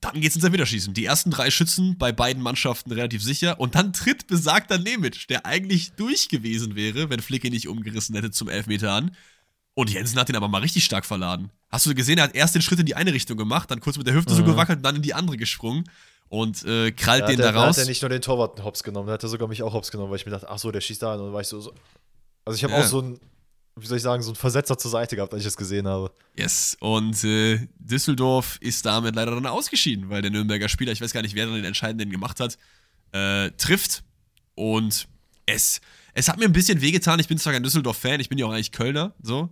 dann geht's ins Elfmeterschießen. Die ersten drei Schützen bei beiden Mannschaften relativ sicher. Und dann tritt besagter Nemic, der eigentlich durch gewesen wäre, wenn Flick ihn nicht umgerissen hätte zum Elfmeter an. Und Jensen hat ihn aber mal richtig stark verladen. Hast du gesehen, er hat erst den Schritt in die eine Richtung gemacht, dann kurz mit der Hüfte so gewackelt und dann in die andere gesprungen und äh, krallt Da den da er, da raus. hat er nicht nur den Torwart hops genommen, da hat er sogar mich auch hops genommen, weil ich mir dachte, ach so, der schießt da und dann war ich so. so. Also ich habe Ja. auch so ein, wie soll ich sagen, so ein Versetzer zur Seite gehabt, als ich das gesehen habe. Yes. Und äh, Düsseldorf ist damit leider dann ausgeschieden, weil der Nürnberger Spieler, ich weiß gar nicht, wer dann den Entscheidenden gemacht hat, äh, trifft. Und es, es hat mir ein bisschen wehgetan. Ich bin zwar kein Düsseldorf-Fan, ich bin ja auch eigentlich Kölner, so.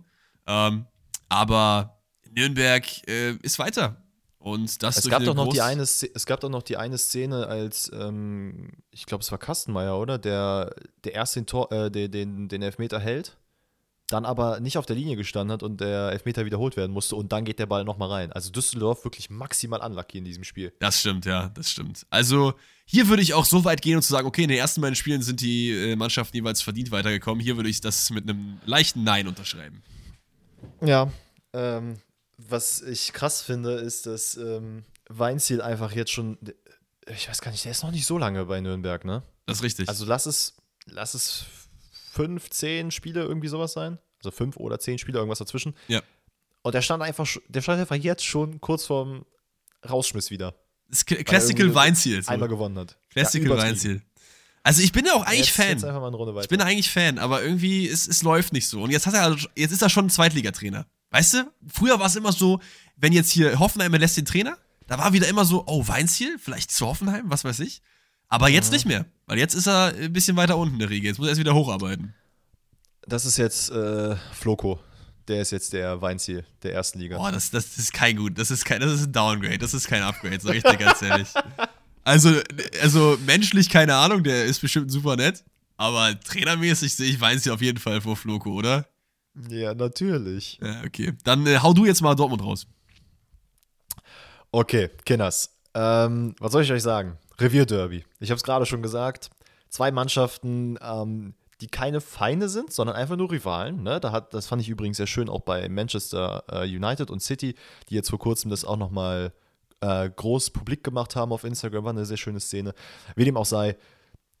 Ähm, aber Nürnberg äh, ist weiter. Und das Es gab, doch noch die eine, es gab doch noch die eine Szene, als, ähm, ich glaube, es war Kastenmeier, oder? Der, der erst den, Tor, äh, den, den, den Elfmeter hält, dann aber nicht auf der Linie gestanden hat und der Elfmeter wiederholt werden musste und dann geht der Ball nochmal rein. Also Düsseldorf wirklich maximal unlucky in diesem Spiel. Das stimmt, ja, das stimmt. Also hier würde ich auch so weit gehen und zu sagen, okay, in den ersten beiden Spielen sind die äh, Mannschaften jeweils verdient weitergekommen. Hier würde ich das mit einem leichten Nein unterschreiben. Ja, ähm, was ich krass finde, ist, dass ähm, Weinziel einfach jetzt schon, ich weiß gar nicht, der ist noch nicht so lange bei Nürnberg, ne? Das ist richtig. Also lass es, lass es fünf, zehn Spiele irgendwie sowas sein. Also fünf oder zehn Spiele, irgendwas dazwischen. Ja. Und der stand einfach, der stand einfach jetzt schon kurz vorm Rausschmiss wieder. das ist Cl- Classical Weinziel. So. Einmal gewonnen hat. Classical Ja. Weinziel. Also ich bin ja auch eigentlich jetzt, Fan. Jetzt einfach mal eine Runde weiter. Ich bin eigentlich Fan, aber irgendwie, es, es läuft nicht so. Und jetzt, hat er, also- jetzt ist er schon ein Zweitligatrainer. Weißt du? Früher war es immer so, wenn jetzt hier Hoffenheim lässt den Trainer, da war wieder immer so, oh, Weinziel, vielleicht zu Hoffenheim, was weiß ich. Aber jetzt nicht mehr, weil jetzt ist er ein bisschen weiter unten in der Riege. Jetzt muss er erst wieder hocharbeiten. das ist jetzt äh, Floco. Der ist jetzt der Weinziel der ersten Liga. Boah, das, das ist kein gut, das ist kein, das ist ein Downgrade, das ist kein Upgrade, sag ich dir ganz ehrlich. Also, also menschlich keine Ahnung, der ist bestimmt super nett, aber trainermäßig sehe ich Weinziel auf jeden Fall vor Floco, oder? Ja, natürlich. Ja, okay. Dann äh, hau du jetzt mal Dortmund raus. Okay, Kinders. Ähm, was soll ich euch sagen? Revierderby. Ich habe es gerade schon gesagt. Zwei Mannschaften, ähm, die keine Feinde sind, sondern einfach nur Rivalen. Ne? Da hat, das fand ich übrigens sehr schön auch bei Manchester äh, United und City, die jetzt vor kurzem das auch nochmal äh, groß publik gemacht haben auf Instagram. War eine sehr schöne Szene. Wie dem auch sei,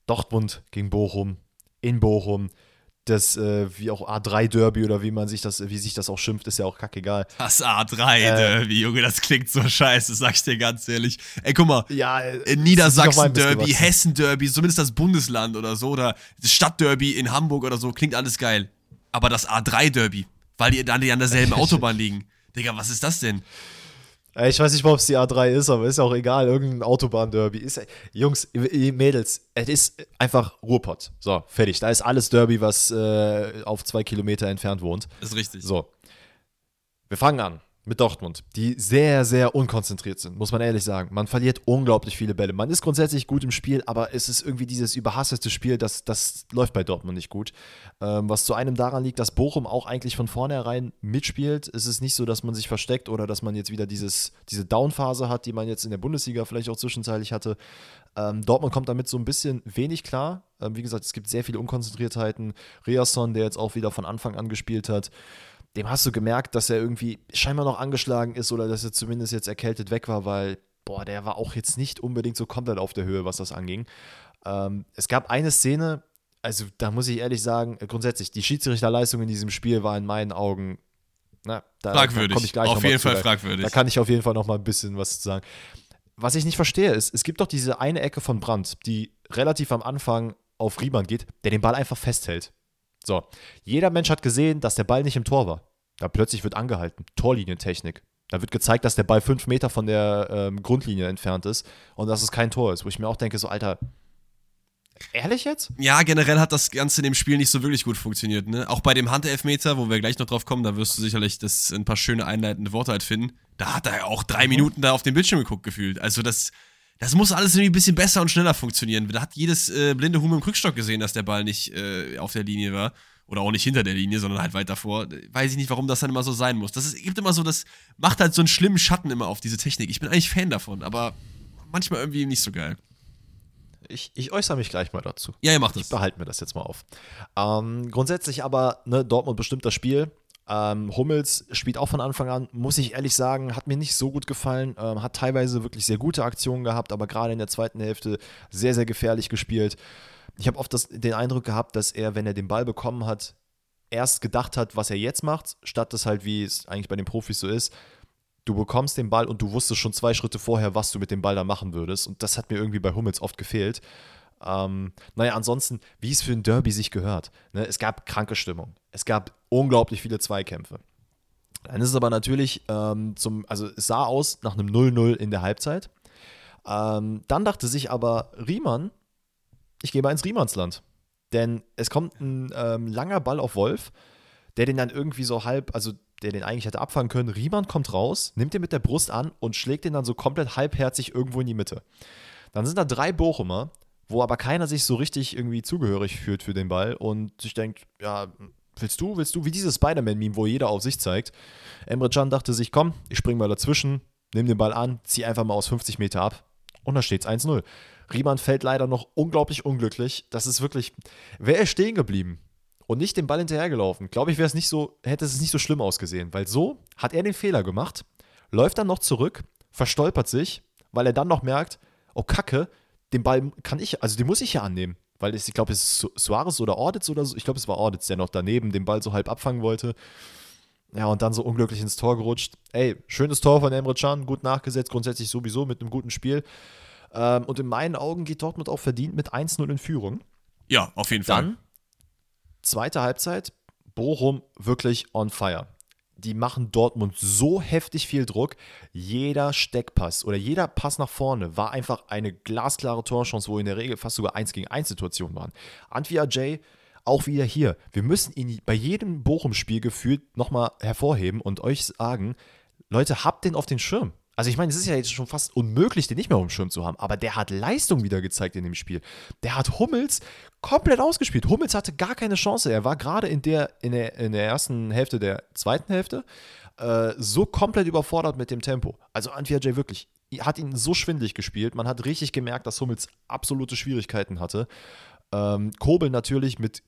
Dortmund gegen Bochum, in Bochum. Das, äh, wie auch A3-Derby oder wie man sich das, wie sich das auch schimpft, ist ja auch kackegal. Das A3-Derby, Junge, das klingt so scheiße, sag ich dir ganz ehrlich. Ey, guck mal, Ja, äh, Niedersachsen-Derby. Hessen-Derby, zumindest das Bundesland oder so, oder das Stadtderby in Hamburg oder so, klingt alles geil. Aber das A3-Derby, weil die dann an derselben Autobahn liegen. Digga, was ist das denn? Äh, Ich weiß nicht mal, ob es die A3 ist, aber ist ja auch egal. Irgendein Autobahn-Derby. Ist, Jungs, Mädels, es ist einfach Ruhrpott. So, fertig. Da ist alles Derby, was äh, auf zwei Kilometer entfernt wohnt. Ist richtig. So. Wir fangen an mit Dortmund, die sehr, sehr unkonzentriert sind, muss man ehrlich sagen. Man verliert unglaublich viele Bälle. Man ist grundsätzlich gut im Spiel, aber es ist irgendwie dieses überhasselte Spiel, das, das läuft bei Dortmund nicht gut. Ähm, was zu einem daran liegt, dass Bochum auch eigentlich von vornherein mitspielt. Es ist nicht so, dass man sich versteckt oder dass man jetzt wieder dieses, diese Downphase hat, die man jetzt in der Bundesliga vielleicht auch zwischenzeitlich hatte. Ähm, Dortmund kommt damit so ein bisschen wenig klar. Ähm, wie gesagt, es gibt sehr viele Unkonzentriertheiten. Riasson, der jetzt auch wieder von Anfang an gespielt hat dem hast du gemerkt, dass er irgendwie scheinbar noch angeschlagen ist oder dass er zumindest jetzt erkältet weg war, weil, boah, der war auch jetzt nicht unbedingt so komplett auf der Höhe, was das anging. Ähm, es gab eine Szene, also da muss ich ehrlich sagen, grundsätzlich, die Schiedsrichterleistung in diesem Spiel war in meinen Augen, na, da, fragwürdig. Da ich gleich auf jeden Fall zu, fragwürdig. Da kann ich auf jeden Fall noch mal ein bisschen was zu sagen. Was ich nicht verstehe, ist, es gibt doch diese eine Ecke von Brandt, die relativ am Anfang auf Riemann geht, der den Ball einfach festhält. So, jeder Mensch hat gesehen, dass der Ball nicht im Tor war. Da plötzlich wird angehalten. Torlinientechnik. Da wird gezeigt, dass der Ball fünf Meter von der ähm, Grundlinie entfernt ist und dass es kein Tor ist. Wo ich mir auch denke, so, Alter, ehrlich jetzt? Ja, generell hat das Ganze in dem Spiel nicht so wirklich gut funktioniert. Ne? Auch bei dem Handelfmeter, wo wir gleich noch drauf kommen, da wirst du sicherlich das ein paar schöne einleitende Worte halt finden. Da hat er ja auch drei mhm. Minuten da auf dem Bildschirm geguckt gefühlt. Also das, das muss alles irgendwie ein bisschen besser und schneller funktionieren. Da hat jedes äh, blinde Huhn im Krückstock gesehen, dass der Ball nicht äh, auf der Linie war oder auch nicht hinter der Linie, sondern halt weit davor. Weiß ich nicht, warum das dann immer so sein muss. Das ist, gibt immer so, das macht halt so einen schlimmen Schatten immer auf diese Technik. Ich bin eigentlich Fan davon, aber manchmal irgendwie nicht so geil. Ich, ich äußere mich gleich mal dazu. Ja, ihr macht das. Ich behalte mir das jetzt mal auf. Ähm, grundsätzlich aber, ne, Dortmund bestimmt das Spiel. Ähm, Hummels spielt auch von Anfang an, muss ich ehrlich sagen, hat mir nicht so gut gefallen. Ähm, hat teilweise wirklich sehr gute Aktionen gehabt, aber gerade in der zweiten Hälfte sehr, sehr gefährlich gespielt ich habe oft das, den Eindruck gehabt, dass er, wenn er den Ball bekommen hat, erst gedacht hat, was er jetzt macht, statt das halt, wie es eigentlich bei den Profis so ist, du bekommst den Ball und du wusstest schon zwei Schritte vorher, was du mit dem Ball da machen würdest. Und das hat mir irgendwie bei Hummels oft gefehlt. Ähm, naja, ansonsten, wie es für ein Derby sich gehört. Ne? Es gab kranke Stimmung. Es gab unglaublich viele Zweikämpfe. Dann ist es aber natürlich ähm, zum, also es sah aus nach einem 0-0 in der Halbzeit. Ähm, dann dachte sich aber Riemann, ich gehe mal ins Riemannsland. Denn es kommt ein ähm, langer Ball auf Wolf, der den dann irgendwie so halb, also der den eigentlich hätte abfangen können. Riemann kommt raus, nimmt den mit der Brust an und schlägt den dann so komplett halbherzig irgendwo in die Mitte. Dann sind da drei Bochumer, wo aber keiner sich so richtig irgendwie zugehörig fühlt für den Ball und sich denkt, ja, willst du, willst du, wie dieses Spider-Man-Meme, wo jeder auf sich zeigt. Emre Can dachte sich, komm, ich spring mal dazwischen, nimm den Ball an, zieh einfach mal aus 50 Meter ab und da steht es 1-0. Riemann fällt leider noch unglaublich unglücklich. Das ist wirklich, wäre er stehen geblieben und nicht den Ball hinterhergelaufen, glaube ich, wäre es nicht so, hätte es nicht so schlimm ausgesehen, weil so hat er den Fehler gemacht, läuft dann noch zurück, verstolpert sich, weil er dann noch merkt, oh Kacke, den Ball kann ich, also den muss ich ja annehmen, weil ich glaube, es ist Suarez oder Orditz oder so, ich glaube, es war Orditz, der noch daneben den Ball so halb abfangen wollte. Ja, und dann so unglücklich ins Tor gerutscht. Ey, schönes Tor von Emre Can, gut nachgesetzt, grundsätzlich sowieso mit einem guten Spiel. Ähm, und in meinen Augen geht Dortmund auch verdient mit 1-0 in Führung. Ja, auf jeden Fall. Dann, zweite Halbzeit, Bochum wirklich on fire. Die machen Dortmund so heftig viel Druck. Jeder Steckpass oder jeder Pass nach vorne war einfach eine glasklare Torchance, wo in der Regel fast sogar 1 gegen 1 Situationen waren. Antwi Ajay auch wieder hier. Wir müssen ihn bei jedem Bochum-Spiel gefühlt nochmal hervorheben und euch sagen, Leute, habt den auf den Schirm. Also ich meine, es ist ja jetzt schon fast unmöglich, den nicht mehr auf dem Schirm zu haben, aber der hat Leistung wieder gezeigt in dem Spiel. Der hat Hummels komplett ausgespielt. Hummels hatte gar keine Chance. Er war gerade in der, in, der, in der ersten Hälfte der zweiten Hälfte äh, so komplett überfordert mit dem Tempo. Also Antwi J wirklich hat ihn so schwindlig gespielt. Man hat richtig gemerkt, dass Hummels absolute Schwierigkeiten hatte. Ähm, Kobel natürlich mit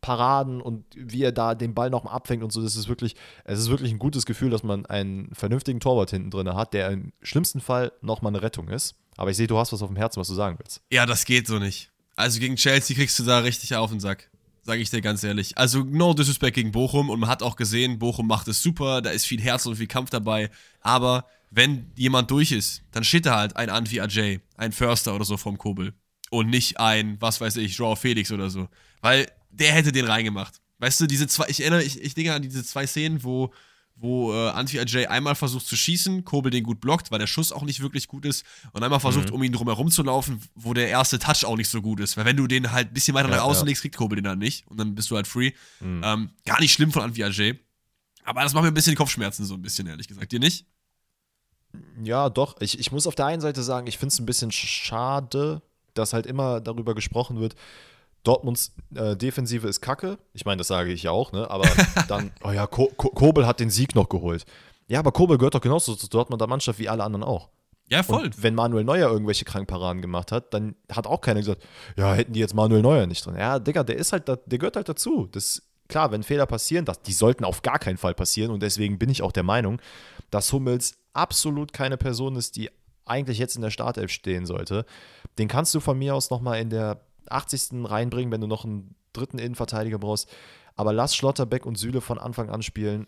Paraden und wie er da den Ball noch mal abfängt und so, das ist wirklich, es ist wirklich ein gutes Gefühl, dass man einen vernünftigen Torwart hinten drin hat, der im schlimmsten Fall noch mal eine Rettung ist. Aber ich sehe, du hast was auf dem Herzen, was du sagen willst. Ja, das geht so nicht. Also gegen Chelsea kriegst du da richtig auf den Sack. Sage ich dir ganz ehrlich. Also no disrespect gegen Bochum und man hat auch gesehen, Bochum macht es super, da ist viel Herz und viel Kampf dabei. Aber wenn jemand durch ist, dann steht da halt ein Anfi Ajay, ein Förster oder so vom Kobel. Und nicht ein, was weiß ich, Joao Felix oder so. Weil der hätte den reingemacht. Weißt du, diese zwei, ich erinnere, ich, ich denke an diese zwei Szenen, wo, wo äh, Anti-Ajay einmal versucht zu schießen, Kobel den gut blockt, weil der Schuss auch nicht wirklich gut ist, und einmal versucht, mhm. um ihn drumherum zu laufen, wo der erste Touch auch nicht so gut ist. Weil wenn du den halt ein bisschen weiter ja, nach außen ja. legst, kriegt Kobel den dann nicht und dann bist du halt free. Mhm. Ähm, gar nicht schlimm von Anti-Ajay. Aber das macht mir ein bisschen Kopfschmerzen, so ein bisschen, ehrlich gesagt. Dir nicht? Ja, doch. Ich, ich muss auf der einen Seite sagen, ich finde es ein bisschen schade, dass halt immer darüber gesprochen wird, Dortmunds äh, Defensive ist kacke. Ich meine, das sage ich ja auch, ne? Aber dann, oh ja, Ko Ko Kobel hat den Sieg noch geholt. Ja, aber Kobel gehört doch genauso zur Dortmunder Mannschaft wie alle anderen auch. Ja, voll. Und wenn Manuel Neuer irgendwelche Krankparaden gemacht hat, dann hat auch keiner gesagt, ja, hätten die jetzt Manuel Neuer nicht drin. Ja, Digga, der ist halt, da, der gehört halt dazu. Das, klar, wenn Fehler passieren, das, die sollten auf gar keinen Fall passieren und deswegen bin ich auch der Meinung, dass Hummels absolut keine Person ist, die eigentlich jetzt in der Startelf stehen sollte. Den kannst du von mir aus nochmal in der 80. reinbringen, wenn du noch einen dritten Innenverteidiger brauchst. Aber lass Schlotterbeck und Süle von Anfang an spielen.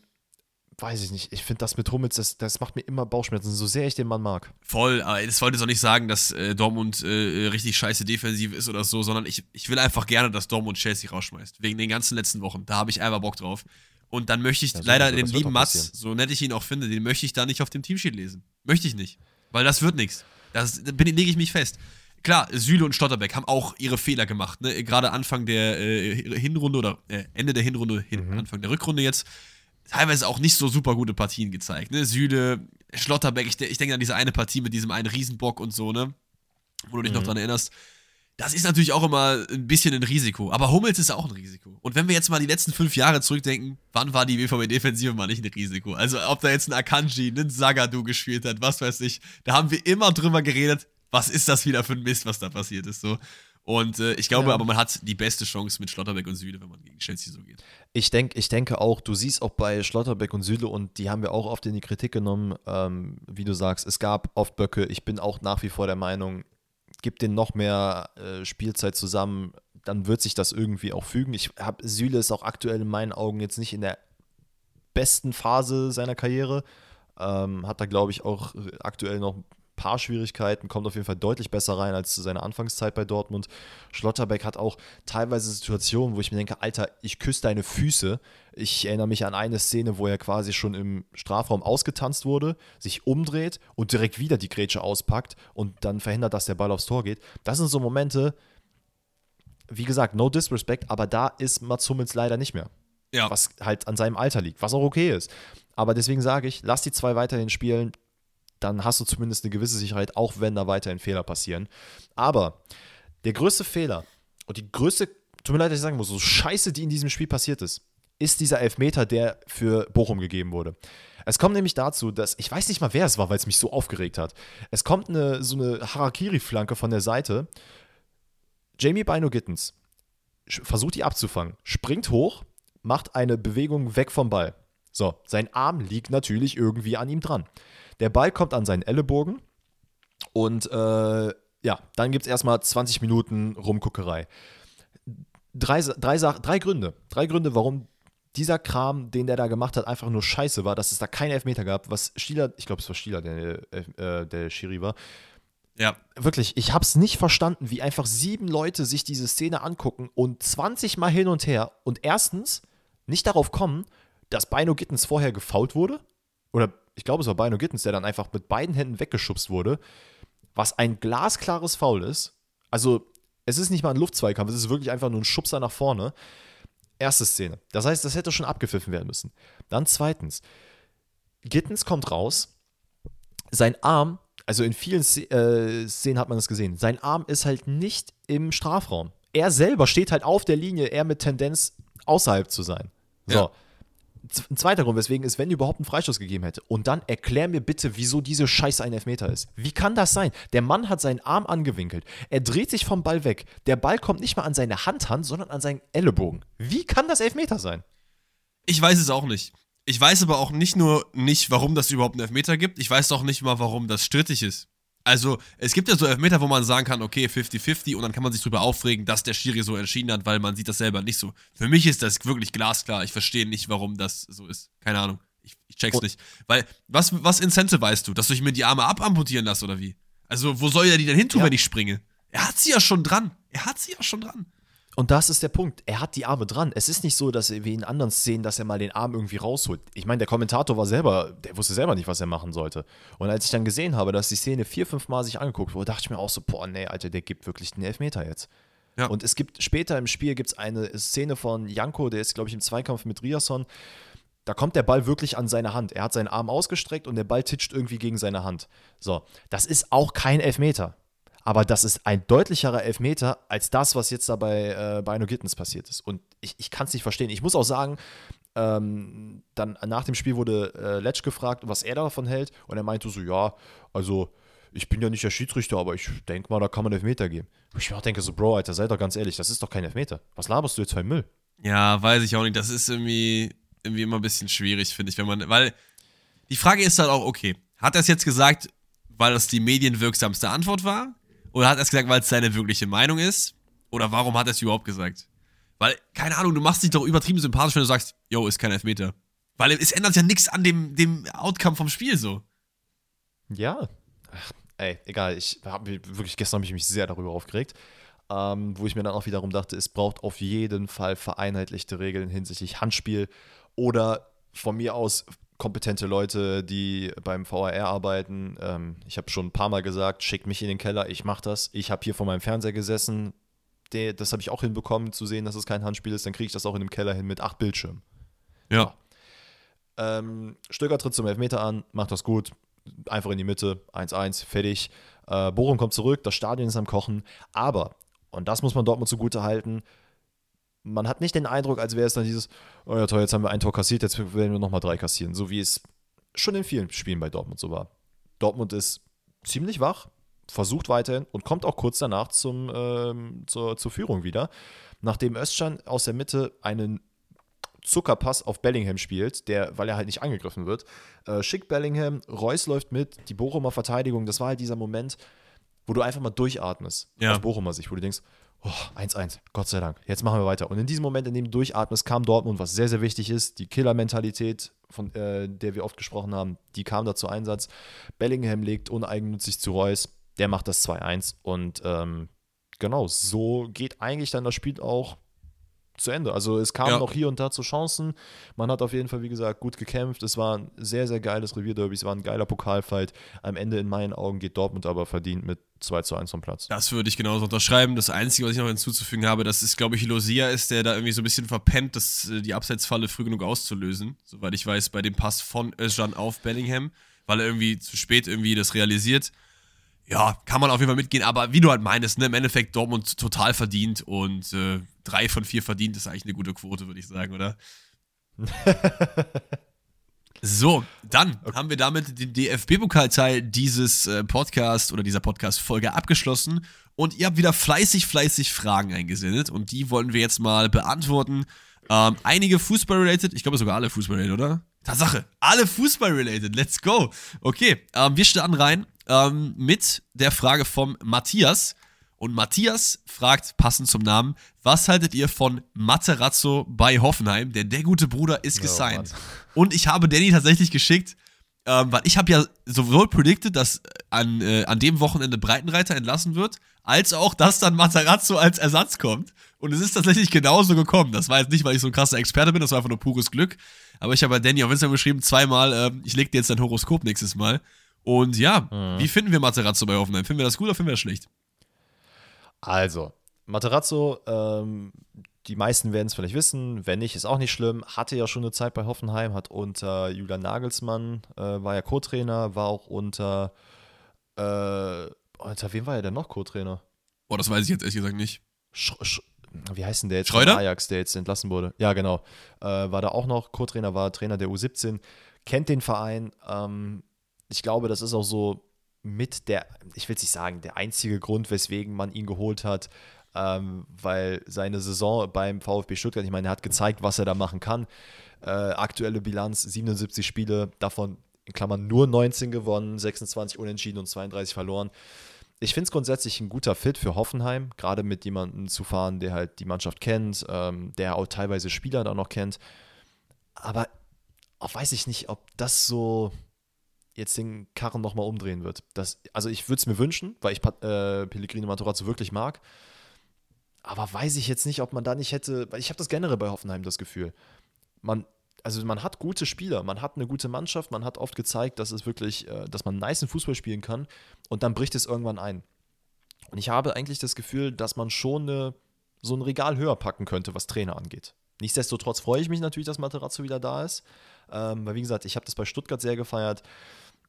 Weiß ich nicht. Ich finde das mit Hummels, das, das macht mir immer Bauchschmerzen, so sehr ich den Mann mag. Voll, aber das wollte jetzt auch nicht sagen, dass äh, Dortmund äh, richtig scheiße defensiv ist oder so, sondern ich, ich will einfach gerne, dass Dortmund Chelsea rausschmeißt. Wegen den ganzen letzten Wochen. Da habe ich einfach Bock drauf. Und dann möchte ich Ja, so leider den lieben Mats, so nett ich ihn auch finde, den möchte ich da nicht auf dem Teamsheet lesen. Möchte ich nicht. Weil das wird nichts. Das da bin- lege ich mich fest. Klar, Süle und Stotterbeck haben auch ihre Fehler gemacht. Ne? Gerade Anfang der äh, Hinrunde oder äh, Ende der Hinrunde, hin, Mhm. Anfang der Rückrunde jetzt, teilweise auch nicht so super gute Partien gezeigt. Ne? Süle, Schlotterbeck, ich, ich denke an diese eine Partie mit diesem einen Riesenbock und so, ne? Wo du dich noch dran erinnerst. Das ist natürlich auch immer ein bisschen ein Risiko. Aber Hummels ist auch ein Risiko. Und wenn wir jetzt mal die letzten fünf Jahre zurückdenken, wann war die BVB-Defensive mal nicht ein Risiko? Also, ob da jetzt ein Akanji, ein Sagadu gespielt hat, was weiß ich. Da haben wir immer drüber geredet, was ist das wieder für ein Mist, was da passiert ist. So. Und äh, ich glaube Ja. aber, man hat die beste Chance mit Schlotterbeck und Süle, wenn man gegen Chelsea so geht. Ich, denk, ich denke auch, du siehst auch bei Schlotterbeck und Süle und die haben wir auch oft in die Kritik genommen, ähm, wie du sagst, es gab oft Böcke. Ich bin auch nach wie vor der Meinung, gib denen noch mehr äh, Spielzeit zusammen, dann wird sich das irgendwie auch fügen. Ich habe Süle ist auch aktuell in meinen Augen jetzt nicht in der besten Phase seiner Karriere. Ähm, hat da, glaube ich, auch aktuell noch paar Schwierigkeiten, kommt auf jeden Fall deutlich besser rein als zu seiner Anfangszeit bei Dortmund. Schlotterbeck hat auch teilweise Situationen, wo ich mir denke, Alter, ich küsse deine Füße. Ich erinnere mich an eine Szene, wo er quasi schon im Strafraum ausgetanzt wurde, sich umdreht und direkt wieder die Grätsche auspackt und dann verhindert, dass der Ball aufs Tor geht. Das sind so Momente, wie gesagt, no disrespect, aber da ist Mats Hummels leider nicht mehr Ja, was halt an seinem Alter liegt, was auch okay ist. Aber deswegen sage ich, lass die zwei weiterhin spielen, dann hast du zumindest eine gewisse Sicherheit, auch wenn da weiterhin Fehler passieren. Aber der größte Fehler und die größte, tut mir leid, dass ich sagen muss, so scheiße, die in diesem Spiel passiert ist, ist dieser Elfmeter, der für Bochum gegeben wurde. Es kommt nämlich dazu, dass, ich weiß nicht mal, wer es war, weil es mich so aufgeregt hat. Es kommt eine, so eine Harakiri-Flanke von der Seite. Jamie Bino Gittens versucht die abzufangen, springt hoch, macht eine Bewegung weg vom Ball. So, sein Arm liegt natürlich irgendwie an ihm dran. Der Ball kommt an seinen Ellenbogen und äh, ja, dann gibt es erstmal 20 Minuten Rumguckerei. Drei, drei, drei Gründe. Drei Gründe, warum dieser Kram, den der da gemacht hat, einfach nur scheiße war, dass es da keinen Elfmeter gab, was Stieler, ich glaube, es war Stieler, der, äh, der Schiri war, ja. wirklich, ich habe es nicht verstanden, wie einfach sieben Leute sich diese Szene angucken und 20 Mal hin und her und erstens nicht darauf kommen, dass Bino Gittens vorher gefault wurde. Oder ich glaube, es war Bino Gittens, der dann einfach mit beiden Händen weggeschubst wurde. Was ein glasklares Foul ist. Also, es ist nicht mal ein Luftzweikampf, es ist wirklich einfach nur ein Schubser nach vorne. Erste Szene. Das heißt, das hätte schon abgepfiffen werden müssen. Dann zweitens, Gittens kommt raus, sein Arm, also in vielen äh, Szenen hat man das gesehen, sein Arm ist halt nicht im Strafraum. Er selber steht halt auf der Linie, er mit Tendenz außerhalb zu sein. So. Ja. Ein zweiter Grund, weswegen es, wenn überhaupt einen Freistoß gegeben hätte. Und dann erklär mir bitte, wieso diese Scheiße ein Elfmeter ist. Wie kann das sein? Der Mann hat seinen Arm angewinkelt. Er dreht sich vom Ball weg. Der Ball kommt nicht mal an seine Hand ran, sondern an seinen Ellenbogen. Wie kann das Elfmeter sein? Ich weiß es auch nicht. Ich weiß aber auch nicht nur nicht, warum das überhaupt einen Elfmeter gibt. Ich weiß auch nicht mal, warum das strittig ist. Also, es gibt ja so Elfmeter, wo man sagen kann, okay, 50-50 und dann kann man sich drüber aufregen, dass der Schiri so entschieden hat, weil man sieht das selber nicht so. Für mich ist das wirklich glasklar. Ich verstehe nicht, warum das so ist. Keine Ahnung. Ich, ich check's nicht. Weil, was, was Incentive weißt du? Dass du ich mir die Arme abamputieren lasse oder wie? Also, wo soll er die denn hin tun, Ja. wenn ich springe? Er hat sie ja schon dran. Er hat sie ja schon dran. Und das ist der Punkt. Er hat die Arme dran. Es ist nicht so, dass er wie in anderen Szenen, dass er mal den Arm irgendwie rausholt. Ich meine, der Kommentator war selber, der wusste selber nicht, was er machen sollte. Und als ich dann gesehen habe, dass die Szene vier, fünf Mal sich angeguckt wurde, dachte ich mir auch so, boah, nee, Alter, der gibt wirklich den Elfmeter jetzt. Ja. Und es gibt später im Spiel gibt es eine Szene von Janko, der ist, glaube ich, im Zweikampf mit Riasson. Da kommt der Ball wirklich an seine Hand. Er hat seinen Arm ausgestreckt und der Ball titscht irgendwie gegen seine Hand. So, das ist auch kein Elfmeter. Aber das ist ein deutlicherer Elfmeter als das, was jetzt da bei äh, Gittens passiert ist. Und ich, ich kann es nicht verstehen. Ich muss auch sagen, ähm, dann nach dem Spiel wurde äh, Letsch gefragt, was er davon hält. Und er meinte so: Ja, also ich bin ja nicht der Schiedsrichter, aber ich denke mal, da kann man Elfmeter geben. Ich mir auch denke so: Bro, Alter, sei doch ganz ehrlich, das ist doch kein Elfmeter. Was laberst du jetzt für Müll? Ja, weiß ich auch nicht. Das ist irgendwie, irgendwie immer ein bisschen schwierig, finde ich, wenn man. Weil die Frage ist halt auch, okay, hat er es jetzt gesagt, weil das die medienwirksamste Antwort war? Oder hat er es gesagt, weil es seine wirkliche Meinung ist? Oder warum hat er es überhaupt gesagt? Weil, keine Ahnung, du machst dich doch übertrieben sympathisch, wenn du sagst, yo, ist kein Elfmeter. Weil es ändert ja nichts an dem, dem Outcome vom Spiel so. Ja. Ach, ey, egal. Ich habe wirklich gestern habe ich mich sehr darüber aufgeregt. Ähm, wo ich mir dann auch wiederum dachte, es braucht auf jeden Fall vereinheitlichte Regeln hinsichtlich Handspiel oder von mir aus kompetente Leute, die beim VAR arbeiten. Ähm, ich habe schon ein paar Mal gesagt, schickt mich in den Keller, ich mache das. Ich habe hier vor meinem Fernseher gesessen, der, das habe ich auch hinbekommen, zu sehen, dass es kein Handspiel ist. Dann kriege ich das auch in dem Keller hin mit acht Bildschirmen. Ja. Ähm, Stöger tritt zum Elfmeter an, macht das gut. Einfach in die Mitte, 1-1, fertig. Äh, Bochum kommt zurück, das Stadion ist am Kochen. Aber, und das muss man Dortmund zugute halten, man hat nicht den Eindruck, als wäre es dann dieses, oh ja toll, jetzt haben wir ein Tor kassiert, jetzt werden wir nochmal drei kassieren. So wie es schon in vielen Spielen bei Dortmund so war. Dortmund ist ziemlich wach, versucht weiterhin und kommt auch kurz danach zum, ähm, zur, zur Führung wieder. Nachdem Özcan aus der Mitte einen Zuckerpass auf Bellingham spielt, der, weil er halt nicht angegriffen wird, äh, schickt Bellingham, Reus läuft mit, die Bochumer Verteidigung, das war halt dieser Moment, wo du einfach mal durchatmest, Ja. aus Bochumer Sicht, wo du denkst, oh, 1-1, Gott sei Dank, jetzt machen wir weiter. Und in diesem Moment, in dem du durchatmest, kam Dortmund, was sehr, sehr wichtig ist, die Killer-Mentalität, von äh, der wir oft gesprochen haben, die kam da zu Einsatz. Bellingham legt uneigennützig zu Reus, der macht das 2-1 und ähm, genau, so geht eigentlich dann das Spiel auch zu Ende. Also es kam Ja. noch hier und da zu Chancen. Man hat auf jeden Fall, wie gesagt, gut gekämpft. Es war ein sehr, sehr geiles Revierderby. Es war ein geiler Pokalfight. Am Ende in meinen Augen geht Dortmund aber verdient mit 2 zu 1 vom Platz. Das würde ich genauso unterschreiben. Das Einzige, was ich noch hinzuzufügen habe, das ist, glaube ich, Losia ist, der da irgendwie so ein bisschen verpennt, das, äh, die Abseitsfalle früh genug auszulösen. Soweit ich weiß, bei dem Pass von Özcan auf Bellingham, weil er irgendwie zu spät irgendwie das realisiert. Ja, kann man auf jeden Fall mitgehen, aber wie du halt meinst, ne, im Endeffekt Dortmund total verdient und äh, drei von vier verdient ist eigentlich eine gute Quote, würde ich sagen, oder? So, dann haben wir damit den DFB-Pokalteil dieses äh, Podcast oder dieser Podcast-Folge abgeschlossen. Und ihr habt wieder fleißig, fleißig Fragen eingesendet. Und die wollen wir jetzt mal beantworten. Ähm, einige Fußball-related, ich glaube sogar alle Fußball-related, oder? Tatsache, alle Fußball-related, let's go. Okay, ähm, wir starten rein ähm, mit der Frage vom Matthias. Und Matthias fragt, passend zum Namen, was haltet ihr von Materazzo bei Hoffenheim? Denn der gute Bruder ist Oh, gesigned. Mann. Und ich habe Danny tatsächlich geschickt, ähm, weil ich habe ja sowohl predicted, dass äh, an, äh, an dem Wochenende Breitenreiter entlassen wird, als auch, dass dann Matarazzo als Ersatz kommt. Und es ist tatsächlich genauso gekommen. Das war jetzt nicht, weil ich so ein krasser Experte bin, das war einfach nur pures Glück. Aber ich habe bei Danny auf Instagram geschrieben, zweimal, ähm, ich leg dir jetzt dein Horoskop nächstes Mal. Und ja, wie finden wir Materazzo bei Hoffenheim? Finden wir das gut oder finden wir das schlecht? Also, Materazzo, ähm, die meisten werden es vielleicht wissen, wenn nicht, ist auch nicht schlimm. Hatte ja schon eine Zeit bei Hoffenheim, hat unter Julian Nagelsmann, äh, war ja Co-Trainer, war auch unter, äh, unter wem war er denn noch Co-Trainer? Boah, das weiß ich jetzt ehrlich gesagt nicht. Sch Sch wie heißt denn der jetzt? Schreuder? Ajax, der jetzt entlassen wurde. Ja, genau. Äh, war da auch noch Co-Trainer, war Trainer der U17, kennt den Verein. Ähm, ich glaube, das ist auch so mit der, ich will es nicht sagen, der einzige Grund, weswegen man ihn geholt hat, ähm, weil seine Saison beim VfB Stuttgart, ich meine, er hat gezeigt, was er da machen kann. Äh, aktuelle Bilanz 77 Spiele, davon in Klammern nur 19 gewonnen, 26 unentschieden und 32 verloren. Ich finde es grundsätzlich ein guter Fit für Hoffenheim, gerade mit jemandem zu fahren, der halt die Mannschaft kennt, ähm, der auch teilweise Spieler dann noch kennt. Aber auch weiß ich nicht, ob das so jetzt den Karren nochmal umdrehen wird. Das, also ich würde es mir wünschen, weil ich äh, Pellegrino Matarazzo wirklich mag. Aber weiß ich jetzt nicht, ob man da nicht hätte, weil ich habe das generell bei Hoffenheim das Gefühl. Man, also man hat gute Spieler, man hat eine gute Mannschaft, man hat oft gezeigt, dass es wirklich, äh, dass man nice Fußball spielen kann und dann bricht es irgendwann ein. Und ich habe eigentlich das Gefühl, dass man schon eine, so ein Regal höher packen könnte, was Trainer angeht. Nichtsdestotrotz freue ich mich natürlich, dass Materazzo wieder da ist. Ähm, weil, wie gesagt, ich habe das bei Stuttgart sehr gefeiert.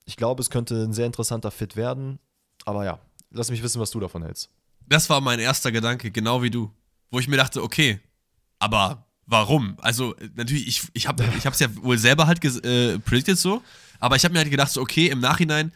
Ich glaube, es könnte ein sehr interessanter Fit werden. Aber ja, lass mich wissen, was du davon hältst. Das war mein erster Gedanke, genau wie du. Wo ich mir dachte, okay, aber warum? Also, natürlich, ich, ich habe es ja wohl selber halt äh, predicted so, aber ich habe mir halt gedacht, so, okay, im Nachhinein,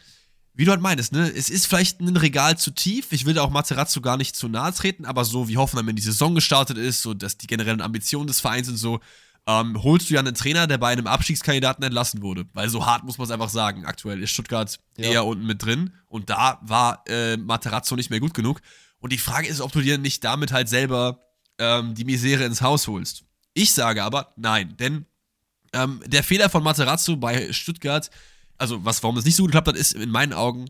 wie du halt meinst, ne, es ist vielleicht ein Regal zu tief. Ich will da auch Materazzo gar nicht zu nahe treten, aber so wie Hoffenheim in die Saison gestartet ist, so dass die generellen Ambitionen des Vereins sind so, ähm, holst du ja einen Trainer, der bei einem Abstiegskandidaten entlassen wurde. Weil so hart muss man es einfach sagen. Aktuell ist Stuttgart ja. eher unten mit drin und da war äh, Materazzo nicht mehr gut genug. Und die Frage ist, ob du dir nicht damit halt selber ähm, die Misere ins Haus holst. Ich sage aber nein, denn ähm, der Fehler von Materazzo bei Stuttgart, also was, warum das nicht so gut geklappt hat, ist in meinen Augen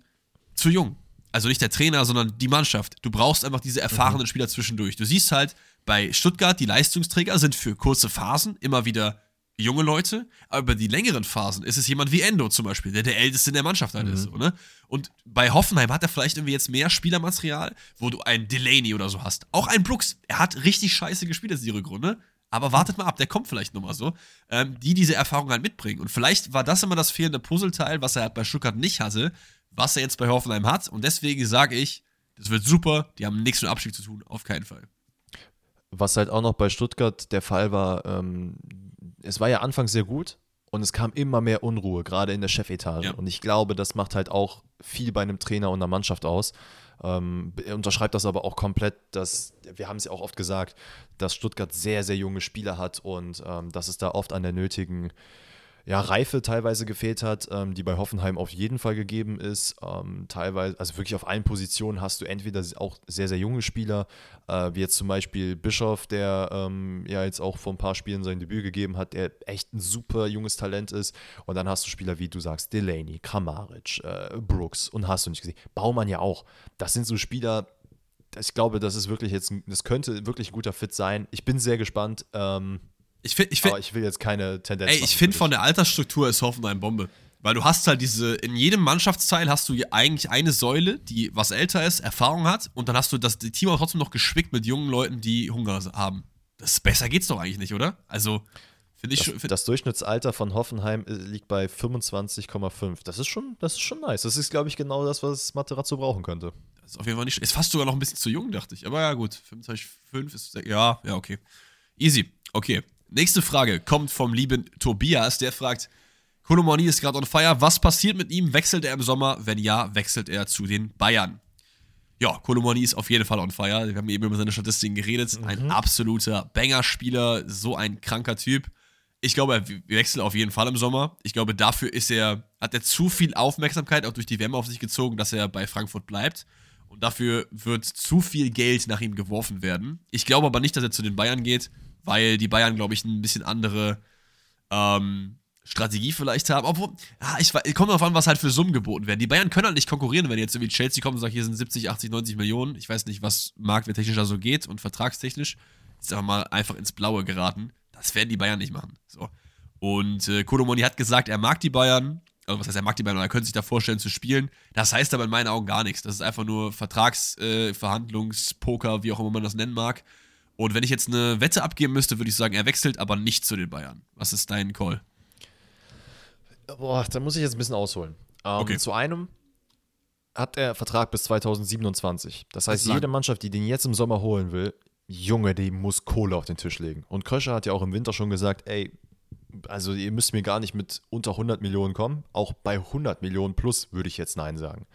zu jung. Also nicht der Trainer, sondern die Mannschaft. Du brauchst einfach diese erfahrenen mhm. Spieler zwischendurch. Du siehst halt, bei Stuttgart, die Leistungsträger sind für kurze Phasen immer wieder junge Leute, aber über die längeren Phasen ist es jemand wie Endo zum Beispiel, der der Älteste in der Mannschaft halt mhm. ist. So, ne? Und bei Hoffenheim hat er vielleicht irgendwie jetzt mehr Spielermaterial, wo du einen Delaney oder so hast. Auch ein Brooks, er hat richtig scheiße gespielt jetzt die Rückrunde, aber wartet mal ab, der kommt vielleicht nochmal so, ähm, die diese Erfahrung halt mitbringen. Und vielleicht war das immer das fehlende Puzzleteil, was er halt bei Stuttgart nicht hatte, was er jetzt bei Hoffenheim hat. Und deswegen sage ich, das wird super, die haben nichts mit Abstieg zu tun, auf keinen Fall. Was halt auch noch bei Stuttgart der Fall war, ähm, es war ja anfangs sehr gut und es kam immer mehr Unruhe, gerade in der Chefetage. Ja. Und ich glaube, das macht halt auch viel bei einem Trainer und einer Mannschaft aus. Ähm, unterschreibt das aber auch komplett, dass, wir haben es ja auch oft gesagt, dass Stuttgart sehr, sehr junge Spieler hat und ähm, dass es da oft an der nötigen ja, Reife teilweise gefehlt hat, ähm, die bei Hoffenheim auf jeden Fall gegeben ist. Ähm, teilweise, also wirklich auf allen Positionen hast du entweder auch sehr, sehr junge Spieler, äh, wie jetzt zum Beispiel Bischof, der ähm, ja jetzt auch vor ein paar Spielen sein Debüt gegeben hat, der echt ein super junges Talent ist. Und dann hast du Spieler wie du sagst, Delaney, Kramaric, äh, Brooks und hast du nicht gesehen. Baumann ja auch. Das sind so Spieler, ich glaube, das ist wirklich jetzt, das könnte wirklich ein guter Fit sein. Ich bin sehr gespannt. Ähm, ich, find, ich, find, aber ich will jetzt keine Tendenz. Ey, ich finde von der Altersstruktur ist Hoffenheim Bombe. Weil du hast halt diese, in jedem Mannschaftsteil hast du eigentlich eine Säule, die was älter ist, Erfahrung hat, und dann hast du das Team auch trotzdem noch geschwickt mit jungen Leuten, die Hunger haben. Das besser geht's doch eigentlich nicht, oder? Also, finde ich das, schon. Find das Durchschnittsalter von Hoffenheim äh, liegt bei 25,5. Das ist schon, das ist schon nice. Das ist, glaube ich, genau das, was Materazzo brauchen könnte. Das ist auf jeden Fall nicht. Ist fast sogar noch ein bisschen zu jung, dachte ich. Aber ja, gut. 25,5 ist. Ja, ja, okay. Easy. Okay. Nächste Frage kommt vom lieben Tobias, der fragt, Kolomani ist gerade on fire. Was passiert mit ihm? Wechselt er im Sommer? Wenn ja, wechselt er zu den Bayern. Ja, Kolomani ist auf jeden Fall on fire. Wir haben eben über seine Statistiken geredet. Mhm. Ein absoluter Banger-Spieler, so ein kranker Typ. Ich glaube, er wechselt auf jeden Fall im Sommer. Ich glaube, dafür ist er, hat er zu viel Aufmerksamkeit auch durch die WM auf sich gezogen, dass er bei Frankfurt bleibt. Und dafür wird zu viel Geld nach ihm geworfen werden. Ich glaube aber nicht, dass er zu den Bayern geht weil die Bayern, glaube ich, ein bisschen andere ähm, Strategie vielleicht haben. Obwohl, ja, ich, ich komme darauf an, was halt für Summen geboten werden. Die Bayern können halt nicht konkurrieren, wenn jetzt irgendwie Chelsea kommt und sagt, hier sind 70, 80, 90 Millionen. Ich weiß nicht, was marktwerttechnisch da so geht und vertragstechnisch. Ist aber mal einfach ins Blaue geraten. Das werden die Bayern nicht machen. So. Und äh, Kodomoni hat gesagt, er mag die Bayern. Also, was heißt, er mag die Bayern, er könnte sich da vorstellen zu spielen. Das heißt aber in meinen Augen gar nichts. Das ist einfach nur Vertragsverhandlungspoker, äh, wie auch immer man das nennen mag. Und wenn ich jetzt eine Wette abgeben müsste, würde ich sagen, er wechselt, aber nicht zu den Bayern. Was ist dein Call? Boah, da muss ich jetzt ein bisschen ausholen. Ähm, okay. Zu einem hat er Vertrag bis 2027. Das heißt, das jede Mannschaft, die den jetzt im Sommer holen will, Junge, die muss Kohle auf den Tisch legen. Und Kröscher hat ja auch im Winter schon gesagt, ey, also ihr müsst mir gar nicht mit unter 100 Millionen kommen. Auch bei 100 Millionen plus würde ich jetzt Nein sagen.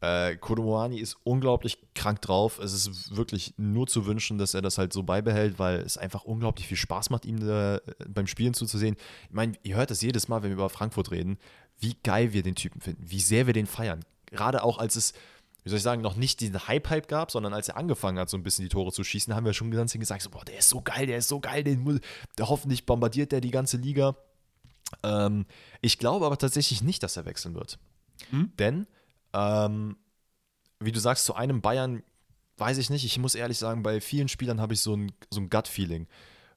Äh, Kodomoani ist unglaublich krank drauf. Es ist wirklich nur zu wünschen, dass er das halt so beibehält, weil es einfach unglaublich viel Spaß macht, ihm da, äh, beim Spielen zuzusehen. Ich meine, ihr hört das jedes Mal, wenn wir über Frankfurt reden, wie geil wir den Typen finden, wie sehr wir den feiern. Gerade auch als es, wie soll ich sagen, noch nicht diesen Hype-Hype gab, sondern als er angefangen hat, so ein bisschen die Tore zu schießen, haben wir schon ganz gesagt, so, boah, der ist so geil, der ist so geil, den, der hoffentlich bombardiert der die ganze Liga. Ähm, ich glaube aber tatsächlich nicht, dass er wechseln wird. Hm? Denn ähm, wie du sagst, zu einem Bayern weiß ich nicht. Ich muss ehrlich sagen, bei vielen Spielern habe ich so ein, so ein Gut-Feeling,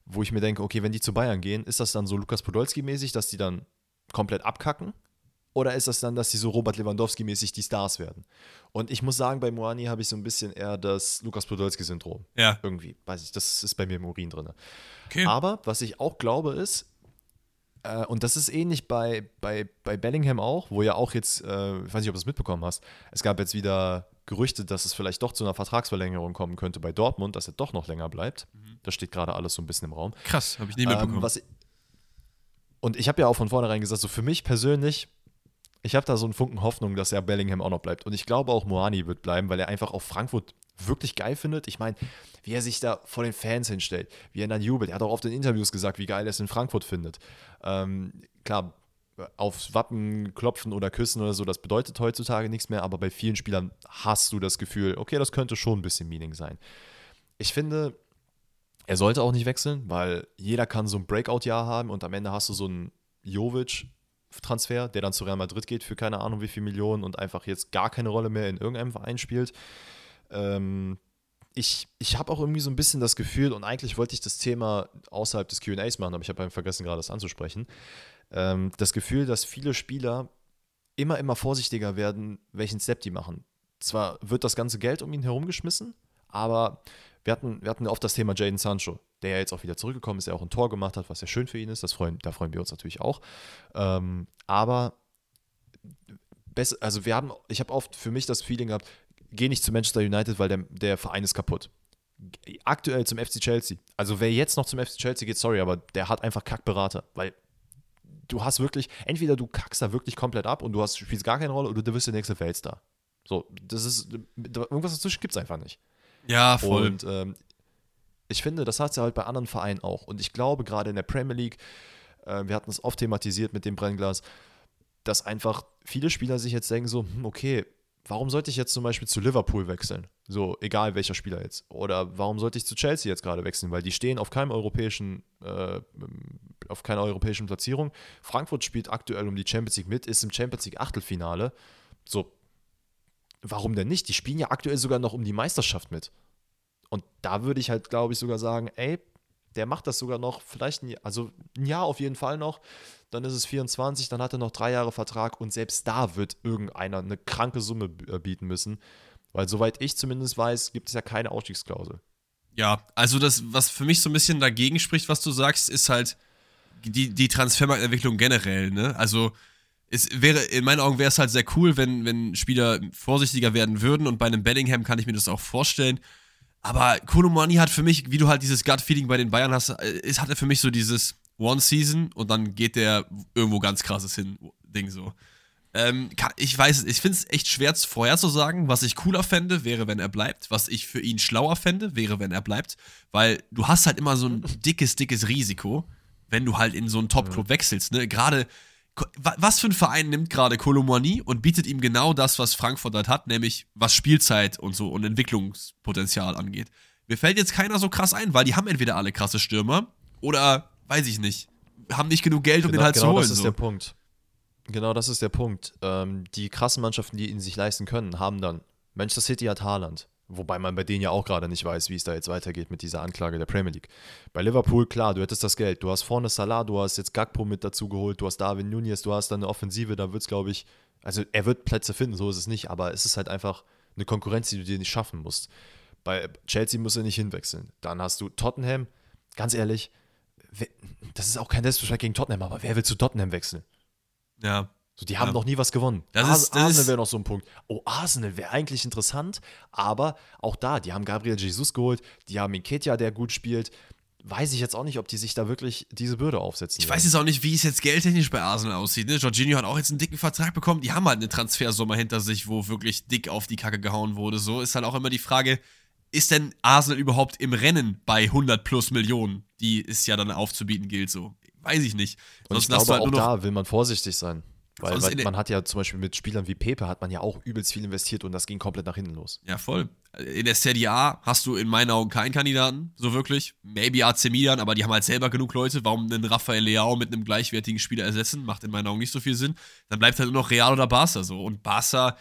wo ich mir denke, okay, wenn die zu Bayern gehen, ist das dann so Lukas Podolski-mäßig, dass die dann komplett abkacken? Oder ist das dann, dass die so Robert Lewandowski-mäßig die Stars werden? Und ich muss sagen, bei Moani habe ich so ein bisschen eher das Lukas Podolski-Syndrom. Ja. Irgendwie, weiß ich, das ist bei mir im Urin drin. Okay. Aber was ich auch glaube ist, äh, und das ist ähnlich bei, bei, bei Bellingham auch, wo ja auch jetzt, äh, ich weiß nicht, ob du es mitbekommen hast, es gab jetzt wieder Gerüchte, dass es vielleicht doch zu einer Vertragsverlängerung kommen könnte bei Dortmund, dass er doch noch länger bleibt. Das steht gerade alles so ein bisschen im Raum. Krass, habe ich nie mitbekommen. Ähm, was ich, und ich habe ja auch von vornherein gesagt, so für mich persönlich, ich habe da so einen Funken Hoffnung, dass er Bellingham auch noch bleibt. Und ich glaube auch Moani wird bleiben, weil er einfach auch Frankfurt wirklich geil findet. Ich meine, wie er sich da vor den Fans hinstellt, wie er dann jubelt. Er hat auch oft in Interviews gesagt, wie geil er es in Frankfurt findet. Ähm, klar, aufs Wappen klopfen oder küssen oder so, das bedeutet heutzutage nichts mehr, aber bei vielen Spielern hast du das Gefühl, okay, das könnte schon ein bisschen Meaning sein. Ich finde, er sollte auch nicht wechseln, weil jeder kann so ein Breakout-Jahr haben und am Ende hast du so einen Jovic-Transfer, der dann zu Real Madrid geht für keine Ahnung wie viel Millionen und einfach jetzt gar keine Rolle mehr in irgendeinem Verein spielt. Ähm, ich, ich habe auch irgendwie so ein bisschen das Gefühl, und eigentlich wollte ich das Thema außerhalb des QAs machen, aber ich habe vergessen, gerade das anzusprechen. Ähm, das Gefühl, dass viele Spieler immer, immer vorsichtiger werden, welchen Step die machen. Zwar wird das ganze Geld um ihn herum geschmissen, aber wir hatten, wir hatten oft das Thema Jaden Sancho, der ja jetzt auch wieder zurückgekommen ist, der auch ein Tor gemacht hat, was ja schön für ihn ist. Das freuen, da freuen wir uns natürlich auch. Ähm, aber also wir haben, ich habe oft für mich das Feeling gehabt, geh nicht zu Manchester United, weil der, der Verein ist kaputt. Aktuell zum FC Chelsea. Also wer jetzt noch zum FC Chelsea geht, sorry, aber der hat einfach Kackberater, weil du hast wirklich, entweder du kackst da wirklich komplett ab und du hast, spielst gar keine Rolle oder du wirst der nächste Weltstar. So, das ist, irgendwas dazwischen gibt es einfach nicht. ja, voll. Und ähm, ich finde, das hat sie halt bei anderen Vereinen auch. Und ich glaube, gerade in der Premier League, äh, wir hatten es oft thematisiert mit dem Brennglas, dass einfach viele Spieler sich jetzt denken so, hm, okay, warum sollte ich jetzt zum Beispiel zu Liverpool wechseln? So, egal welcher Spieler jetzt. Oder warum sollte ich zu Chelsea jetzt gerade wechseln? Weil die stehen auf keinem europäischen, äh, auf keiner europäischen Platzierung. Frankfurt spielt aktuell um die Champions League mit, ist im Champions League Achtelfinale. So, warum denn nicht? Die spielen ja aktuell sogar noch um die Meisterschaft mit. Und da würde ich halt, glaube ich, sogar sagen, ey, der macht das sogar noch, vielleicht ein Jahr, also ein Jahr auf jeden Fall noch. Dann ist es 24, dann hat er noch drei Jahre Vertrag und selbst da wird irgendeiner eine kranke Summe äh, bieten müssen. Weil soweit ich zumindest weiß, gibt es ja keine Ausstiegsklausel. Ja, also das, was für mich so ein bisschen dagegen spricht, was du sagst, ist halt die, die Transfermarktentwicklung generell, ne? Also es wäre, in meinen Augen wäre es halt sehr cool, wenn, wenn Spieler vorsichtiger werden würden und bei einem Bellingham kann ich mir das auch vorstellen. Aber Kolomani hat für mich, wie du halt dieses Gut-Feeling bei den Bayern hast, äh, ist, hat er für mich so dieses One-Season und dann geht der irgendwo ganz krasses hin, Ding so. Ähm, ich weiß es, ich finde es echt schwer zu- vorherzusagen. Was ich cooler fände, wäre, wenn er bleibt. Was ich für ihn schlauer fände, wäre, wenn er bleibt. Weil du hast halt immer so ein dickes, dickes Risiko, wenn du halt in so einen Top-Club wechselst. Ne? Gerade, was für ein Verein nimmt gerade Kolomani und bietet ihm genau das, was Frankfurt halt hat, nämlich was Spielzeit und so und Entwicklungspotenzial angeht. Mir fällt jetzt keiner so krass ein, weil die haben entweder alle krasse Stürmer oder, weiß ich nicht, haben nicht genug Geld, um den halt zu holen. das ist so. der Punkt. Genau das ist der Punkt. Ähm, die krassen Mannschaften, die ihn sich leisten können, haben dann. Manchester City hat Haaland. Wobei man bei denen ja auch gerade nicht weiß, wie es da jetzt weitergeht mit dieser Anklage der Premier League. Bei Liverpool, klar, du hättest das Geld. Du hast vorne Salah, du hast jetzt Gakpo mit dazu geholt, du hast Darwin Nunez, du hast dann eine Offensive, da wird es, glaube ich, also er wird Plätze finden, so ist es nicht, aber es ist halt einfach eine Konkurrenz, die du dir nicht schaffen musst. Bei Chelsea musst du nicht hinwechseln. Dann hast du Tottenham, ganz ehrlich, das ist auch kein Selbstbeschlag gegen Tottenham, aber wer will zu Tottenham wechseln? Ja. So, die haben Ja. noch nie was gewonnen. Das Ars- ist- das Arsenal wäre noch so ein Punkt. Oh, Arsenal wäre eigentlich interessant, aber auch da, die haben Gabriel Jesus geholt, die haben Nketiah, der gut spielt. Weiß ich jetzt auch nicht, ob die sich da wirklich diese Bürde aufsetzen. Ich weiß jetzt auch nicht, wie es jetzt geldtechnisch bei Arsenal aussieht. Ne? Jorginho hat auch jetzt einen dicken Vertrag bekommen. Die haben halt eine Transfersumme hinter sich, wo wirklich dick auf die Kacke gehauen wurde. So ist halt auch immer die Frage, ist denn Arsenal überhaupt im Rennen bei 100 plus Millionen, die es ja dann aufzubieten gilt? So, weiß ich nicht. Und ich Sonst hast glaube, halt auch da will man vorsichtig sein. Weil, weil man hat ja zum Beispiel mit Spielern wie Pepe hat man ja auch übelst viel investiert und das ging komplett nach hinten los. Ja, voll. In der Serie A hast du in meinen Augen keinen Kandidaten, so wirklich. Maybe AC Milan, aber die haben halt selber genug Leute. Warum einen Rafael Leao mit einem gleichwertigen Spieler ersetzen? Macht in meinen Augen nicht so viel Sinn. Dann bleibt halt nur noch Real oder Barca so. Und Barca,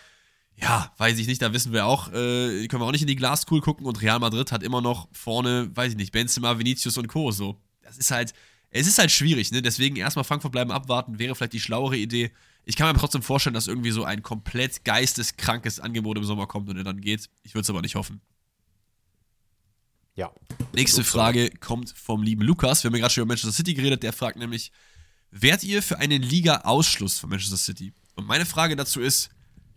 ja, weiß ich nicht, da wissen wir auch, äh, können wir auch nicht in die Glaskugel gucken. Und Real Madrid hat immer noch vorne, weiß ich nicht, Benzema, Vinicius und Co. So. Das ist halt, es ist halt schwierig, ne? Deswegen erstmal Frankfurt bleiben abwarten, wäre vielleicht die schlauere Idee. Ich kann mir trotzdem vorstellen, dass irgendwie so ein komplett geisteskrankes Angebot im Sommer kommt und er dann geht. Ich würde es aber nicht hoffen. Ja. Nächste. Frage kommt vom lieben Lukas. Wir haben ja gerade schon über Manchester City geredet. Der fragt nämlich: Wärt ihr für einen Liga-Ausschluss von Manchester City? Und meine Frage dazu ist: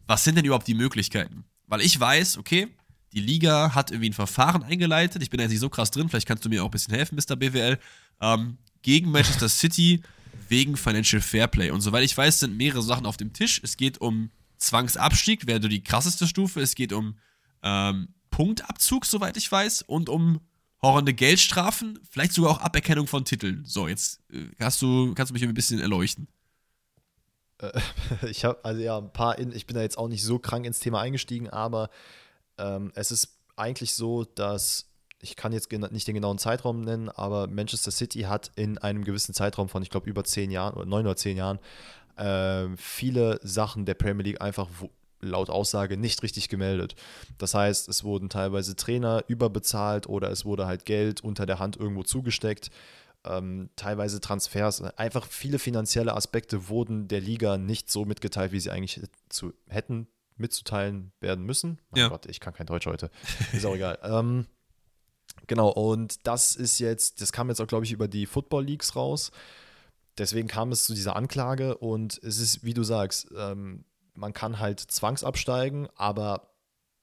Was sind denn überhaupt die Möglichkeiten? Weil ich weiß, okay, die Liga hat irgendwie ein Verfahren eingeleitet. Ich bin da jetzt nicht so krass drin. Vielleicht kannst du mir auch ein bisschen helfen, Mr. BWL. Ähm, gegen Manchester City wegen Financial Fairplay. Und soweit ich weiß, sind mehrere Sachen auf dem Tisch. Es geht um Zwangsabstieg, wäre die krasseste Stufe. Es geht um ähm, Punktabzug, soweit ich weiß, und um horrende Geldstrafen, vielleicht sogar auch Aberkennung von Titeln. So, jetzt äh, hast du, kannst du mich ein bisschen erleuchten. Ich habe also ja ein paar, in, ich bin da jetzt auch nicht so krank ins Thema eingestiegen, aber ähm, es ist eigentlich so, dass ich kann jetzt nicht den genauen Zeitraum nennen, aber Manchester City hat in einem gewissen Zeitraum von, ich glaube, über zehn Jahren oder neun oder zehn Jahren ähm, viele Sachen der Premier League einfach laut Aussage nicht richtig gemeldet. Das heißt, es wurden teilweise Trainer überbezahlt oder es wurde halt Geld unter der Hand irgendwo zugesteckt ähm, teilweise Transfers, einfach viele finanzielle Aspekte wurden der Liga nicht so mitgeteilt, wie sie eigentlich zu, hätten mitzuteilen werden müssen. Mein Ja. Gott, ich kann kein Deutsch heute. Ist auch egal. Ähm, genau, und das ist jetzt, das kam jetzt auch, glaube ich, über die Football Leagues raus. Deswegen kam es zu dieser Anklage und es ist, wie du sagst, ähm, man kann halt zwangsabsteigen, aber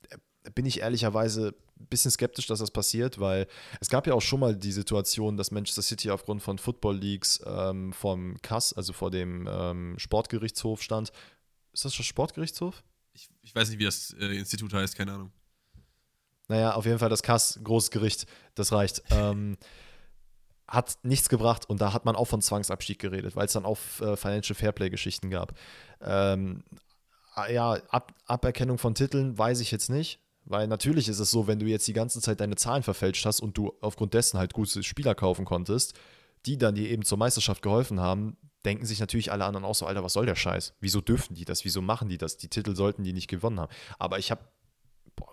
äh, bin ich ehrlicherweise bisschen skeptisch, dass das passiert, weil es gab ja auch schon mal die Situation, dass Manchester City aufgrund von Football Leagues ähm, vom CAS, also vor dem ähm, Sportgerichtshof stand. Ist das schon Sportgerichtshof? Ich, ich weiß nicht, wie das äh, Institut heißt, keine Ahnung. Naja, auf jeden Fall das CAS, großes Gericht, das reicht. Ähm, hat nichts gebracht und da hat man auch von Zwangsabstieg geredet, weil es dann auch äh, Financial Fairplay-Geschichten gab. Ähm, ja, Ab Aberkennung von Titeln weiß ich jetzt nicht, weil natürlich ist es so, wenn du jetzt die ganze Zeit deine Zahlen verfälscht hast und du aufgrund dessen halt gute Spieler kaufen konntest, die dann dir eben zur Meisterschaft geholfen haben, denken sich natürlich alle anderen auch so, Alter, was soll der Scheiß? Wieso dürfen die das? Wieso machen die das? Die Titel sollten die nicht gewonnen haben. Aber ich habe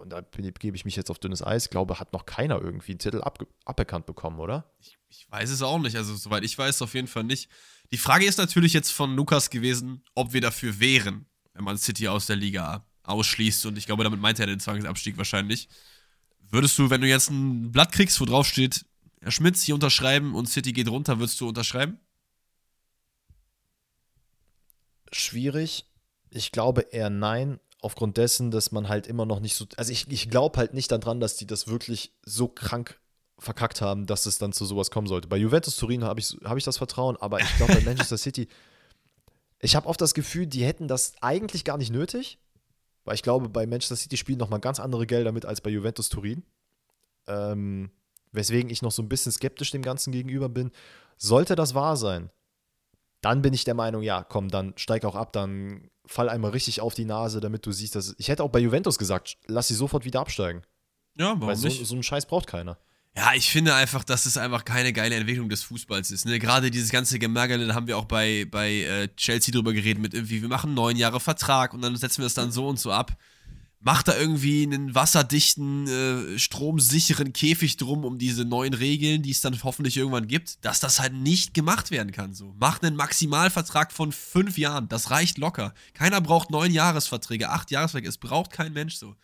und da gebe ich mich jetzt auf dünnes Eis, glaube, hat noch keiner irgendwie einen Titel abge- aberkannt bekommen, oder? Ich, ich weiß es auch nicht. Also, soweit ich weiß, auf jeden Fall nicht. Die Frage ist natürlich jetzt von Lukas gewesen, ob wir dafür wären, wenn man City aus der Liga ausschließt. Und ich glaube, damit meint er den Zwangsabstieg wahrscheinlich. Würdest du, wenn du jetzt ein Blatt kriegst, wo drauf steht, Herr Schmitz, hier unterschreiben und City geht runter, würdest du unterschreiben? Schwierig. Ich glaube eher nein, aufgrund dessen, dass man halt immer noch nicht so. Also ich, ich glaube halt nicht daran, dass die das wirklich so krank verkackt haben, dass es dann zu sowas kommen sollte. Bei Juventus Turin habe ich, hab ich das Vertrauen, aber ich glaube bei Manchester City, ich habe oft das Gefühl, die hätten das eigentlich gar nicht nötig, weil ich glaube, bei Manchester City spielen nochmal ganz andere Gelder mit als bei Juventus Turin. Ähm, weswegen ich noch so ein bisschen skeptisch dem Ganzen gegenüber bin. Sollte das wahr sein, dann bin ich der Meinung, ja, komm, dann steig auch ab, dann fall einmal richtig auf die Nase, damit du siehst, dass. Ich hätte auch bei Juventus gesagt, lass sie sofort wieder absteigen. Ja, warum weil so, nicht? so einen Scheiß braucht keiner. Ja, ich finde einfach, dass es einfach keine geile Entwicklung des Fußballs ist. Ne? Gerade dieses ganze Gemergele, da haben wir auch bei, bei äh, Chelsea drüber geredet, mit irgendwie, wir machen neun Jahre Vertrag und dann setzen wir es dann so und so ab. Macht da irgendwie einen wasserdichten, äh, stromsicheren Käfig drum um diese neuen Regeln, die es dann hoffentlich irgendwann gibt, dass das halt nicht gemacht werden kann. So. Macht einen Maximalvertrag von fünf Jahren, das reicht locker. Keiner braucht neun Jahresverträge, acht Jahresverträge, es braucht kein Mensch so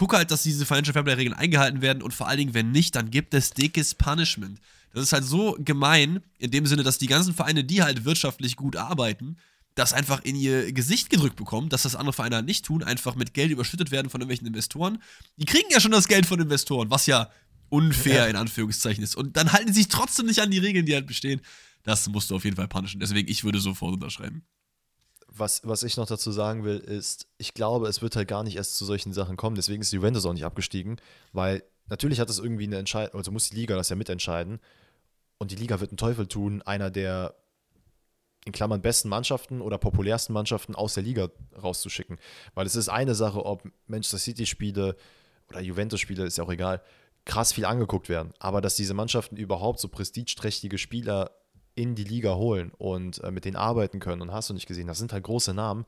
gucke halt, dass diese Financial Fairplay Regeln eingehalten werden und vor allen Dingen, wenn nicht, dann gibt es dickes Punishment. Das ist halt so gemein, in dem Sinne, dass die ganzen Vereine, die halt wirtschaftlich gut arbeiten, das einfach in ihr Gesicht gedrückt bekommen, dass das andere Vereine halt nicht tun, einfach mit Geld überschüttet werden von irgendwelchen Investoren. Die kriegen ja schon das Geld von Investoren, was ja unfair in Anführungszeichen ist. Und dann halten sie sich trotzdem nicht an die Regeln, die halt bestehen. Das musst du auf jeden Fall punishen. Deswegen, ich würde sofort unterschreiben. Was, was ich noch dazu sagen will, ist, ich glaube, es wird halt gar nicht erst zu solchen Sachen kommen. Deswegen ist Juventus auch nicht abgestiegen, weil natürlich hat das irgendwie eine Entscheidung, also muss die Liga das ja mitentscheiden. Und die Liga wird einen Teufel tun, einer der in Klammern besten Mannschaften oder populärsten Mannschaften aus der Liga rauszuschicken. Weil es ist eine Sache, ob Manchester City-Spiele oder Juventus-Spiele, ist ja auch egal, krass viel angeguckt werden. Aber dass diese Mannschaften überhaupt so prestigeträchtige Spieler in die Liga holen und äh, mit denen arbeiten können und hast du nicht gesehen, das sind halt große Namen.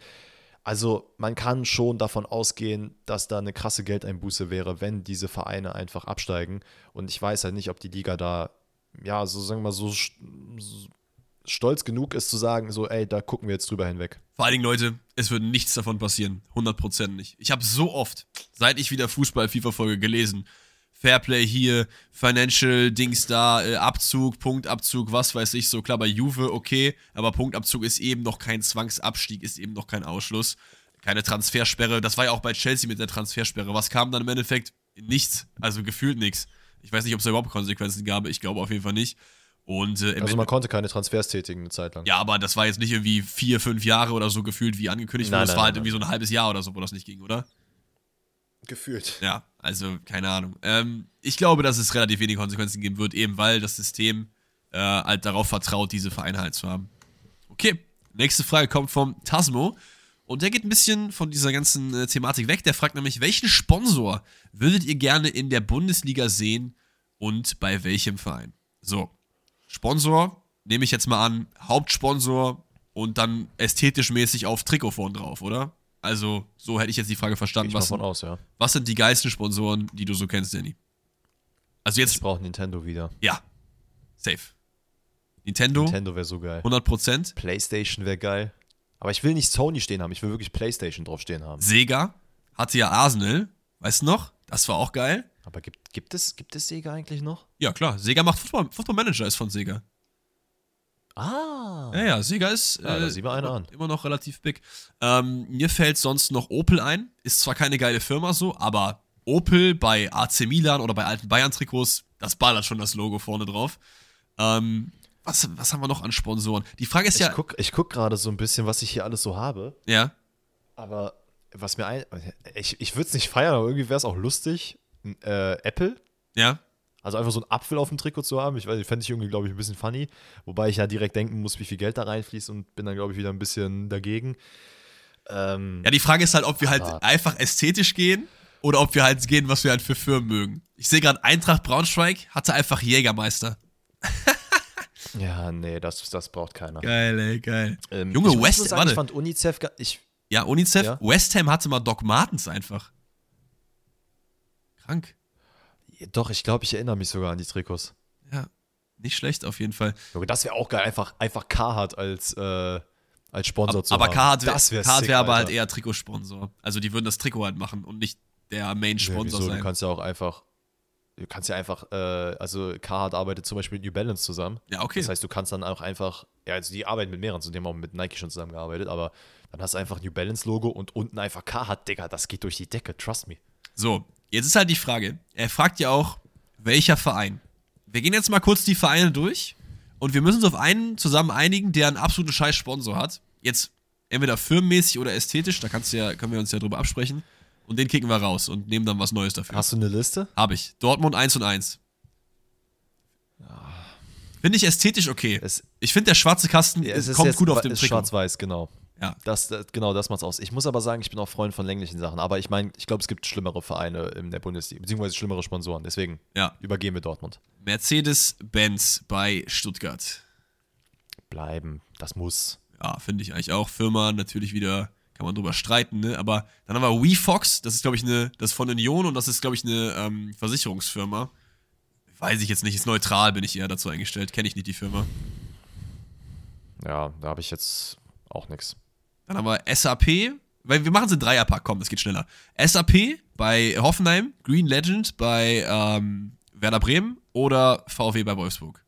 Also man kann schon davon ausgehen, dass da eine krasse Geldeinbuße wäre, wenn diese Vereine einfach absteigen. Und ich weiß halt nicht, ob die Liga da, ja, so sagen wir mal, so, so stolz genug ist zu sagen, so, ey, da gucken wir jetzt drüber hinweg. Vor allen Dingen, Leute, es wird nichts davon passieren. 100% nicht. Ich habe so oft, seit ich wieder Fußball-FIFA-Folge gelesen, Fairplay hier, Financial Dings da, äh, Abzug, Punktabzug, was weiß ich, so klar bei Juve, okay, aber Punktabzug ist eben noch kein Zwangsabstieg, ist eben noch kein Ausschluss. Keine Transfersperre, das war ja auch bei Chelsea mit der Transfersperre. Was kam dann im Endeffekt? Nichts, also gefühlt nichts. Ich weiß nicht, ob es da überhaupt Konsequenzen gab, ich glaube auf jeden Fall nicht. Und, äh, Also man konnte keine Transfers tätigen eine Zeit lang. ja, aber das war jetzt nicht irgendwie vier, fünf Jahre oder so gefühlt wie angekündigt Nein, wurde. Das nein, war halt nein, irgendwie so ein halbes Jahr oder so, wo das nicht ging, oder? Gefühlt. Ja, also keine Ahnung. Ähm, ich glaube, dass es relativ wenig Konsequenzen geben wird, eben weil das System äh, halt darauf vertraut, diese Vereine halt zu haben. Okay, nächste Frage kommt vom Tasmo. Und der geht ein bisschen von dieser ganzen äh, Thematik weg. Der fragt nämlich, welchen Sponsor würdet ihr gerne in der Bundesliga sehen und bei welchem Verein? So, Sponsor, nehme ich jetzt mal an, Hauptsponsor und dann ästhetisch mäßig auf Trikot vorn drauf, oder? Also, so hätte ich jetzt die Frage verstanden. ich Was, von aus, ja. was sind die geilsten Sponsoren, die du so kennst, Danny? Also Ich jetzt, brauche Nintendo wieder. ja, safe. Nintendo, Nintendo wäre so geil. 100%. PlayStation wäre geil. Aber ich will nicht Sony stehen haben, ich will wirklich PlayStation drauf stehen haben. Sega hatte ja Arsenal, weißt du noch? Das war auch geil. Aber gibt, gibt, es, gibt es Sega eigentlich noch? Ja, klar. Sega macht Football, Football Manager, ist von Sega. Ah. Ja, ja, Sega ist Ja, da äh, immer, immer noch relativ big. Ähm, mir fällt sonst noch Opel ein. Ist zwar keine geile Firma so, aber Opel bei AC Milan oder bei alten Bayern-Trikots, das ballert schon das Logo vorne drauf. Ähm, was, was haben wir noch an Sponsoren? Die Frage ist Ich ja. guck, ich guck gerade so ein bisschen, was ich hier alles so habe. Ja. Aber was mir ein. Ich, ich würde es nicht feiern, aber irgendwie wäre es auch lustig. Äh, Apple. Ja. Also einfach so einen Apfel auf dem Trikot zu haben. Ich weiß, fände ich irgendwie, glaube ich, ein bisschen funny. Wobei ich ja direkt denken muss, wie viel Geld da reinfließt und bin dann, glaube ich, wieder ein bisschen dagegen. Ähm, Ja, die Frage ist halt, ob wir halt Aber- einfach ästhetisch gehen oder ob wir halt gehen, was wir halt für Firmen mögen. Ich sehe gerade, Eintracht Braunschweig hatte einfach Jägermeister. ja, nee, das, das braucht keiner. Geil, ey, geil. Ähm, Junge, West- sagen, warte. ich fand UNICEF. Ich, Ja, UNICEF, Ja. West Ham hatte mal Doc Martens einfach. Krank. Doch, ich glaube, ich erinnere mich sogar an die Trikots. Ja, nicht schlecht auf jeden Fall. Junge, das wäre auch geil, einfach, einfach Carhartt als, äh, als Sponsor zu aber haben. Carhartt wäre das wäre wär aber halt eher Trikotsponsor. Also die würden das Trikot halt machen und nicht der Main-Sponsor? Du sein. kannst ja auch einfach. Du kannst ja einfach, äh, also Carhartt arbeitet zum Beispiel mit New Balance zusammen. Ja, okay. Das heißt, du kannst dann auch einfach, ja, also die arbeiten mit mehreren, zudem auch mit Nike schon zusammengearbeitet, aber dann hast du einfach New Balance Logo und unten einfach Carhartt, Digga, das geht durch die Decke, trust me. So, jetzt ist halt die Frage. Er fragt ja auch, welcher Verein. Wir gehen jetzt mal kurz die Vereine durch und wir müssen uns auf einen zusammen einigen, der einen absoluten scheiß Sponsor hat. Jetzt entweder firmenmäßig oder ästhetisch, da kannst du ja, können wir uns ja drüber absprechen. Und den kicken wir raus und nehmen dann was Neues dafür. Hast du eine Liste? Hab ich. Dortmund 1 und 1. Finde ich ästhetisch okay. Es, Ich finde, der schwarze Kasten kommt gut auf dem Trikot. schwarz-weiß, genau. Ja. Das, das, genau, das macht's aus. Ich muss aber sagen, ich bin auch Freund von länglichen Sachen. Aber ich meine, ich glaube, es gibt schlimmere Vereine in der Bundesliga, beziehungsweise schlimmere Sponsoren. Deswegen Ja. übergehen wir Dortmund. Mercedes-Benz bei Stuttgart. Bleiben, das muss. Ja, finde ich eigentlich auch. Firma natürlich wieder, kann man drüber streiten, ne? Aber dann haben wir WeFox, das ist, glaube ich, eine, das ist von Union und das ist, glaube ich, eine ähm, Versicherungsfirma. Weiß ich jetzt nicht, ist neutral, bin ich eher dazu eingestellt. Kenne ich nicht die Firma. Ja, da habe ich jetzt auch nichts. Dann haben wir SAP, weil wir machen es in Dreierpack, komm, das geht schneller. SAP bei Hoffenheim, Green Legend bei ähm, Werder Bremen oder VW bei Wolfsburg.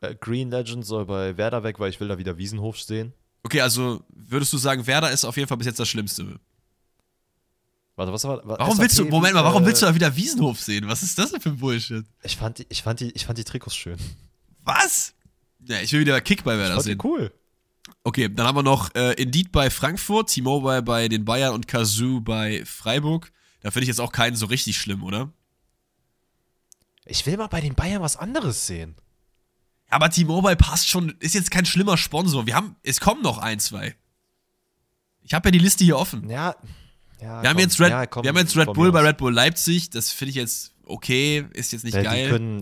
Äh, Green Legend soll bei Werder weg, weil ich will da wieder Wiesenhof sehen. Okay, also würdest du sagen, Werder ist auf jeden Fall bis jetzt das Schlimmste. Warte, was war. wa- Warum SAP, willst du, Moment mal, warum äh, willst du da wieder Wiesenhof sehen? Was ist das denn für ein Bullshit? Ich fand, die, ich, fand die, ich fand die Trikots schön. Was? Ja, ich will wieder Kick bei Ich Werder fand die sehen. cool. Okay, dann haben wir noch äh, Indeed bei Frankfurt, T-Mobile bei den Bayern und Kazoo bei Freiburg. Da finde ich jetzt auch keinen so richtig schlimm, oder? Ich will mal bei den Bayern was anderes sehen. Aber T-Mobile passt schon, ist jetzt kein schlimmer Sponsor. Wir haben, es kommen noch ein, zwei. Ich habe ja die Liste hier offen. Ja. ja Wir haben, jetzt Red, ja, komm, wir haben jetzt Red Bull bei. Red Bull Leipzig. Das finde ich jetzt okay, ist jetzt nicht Ja, geil. Die können,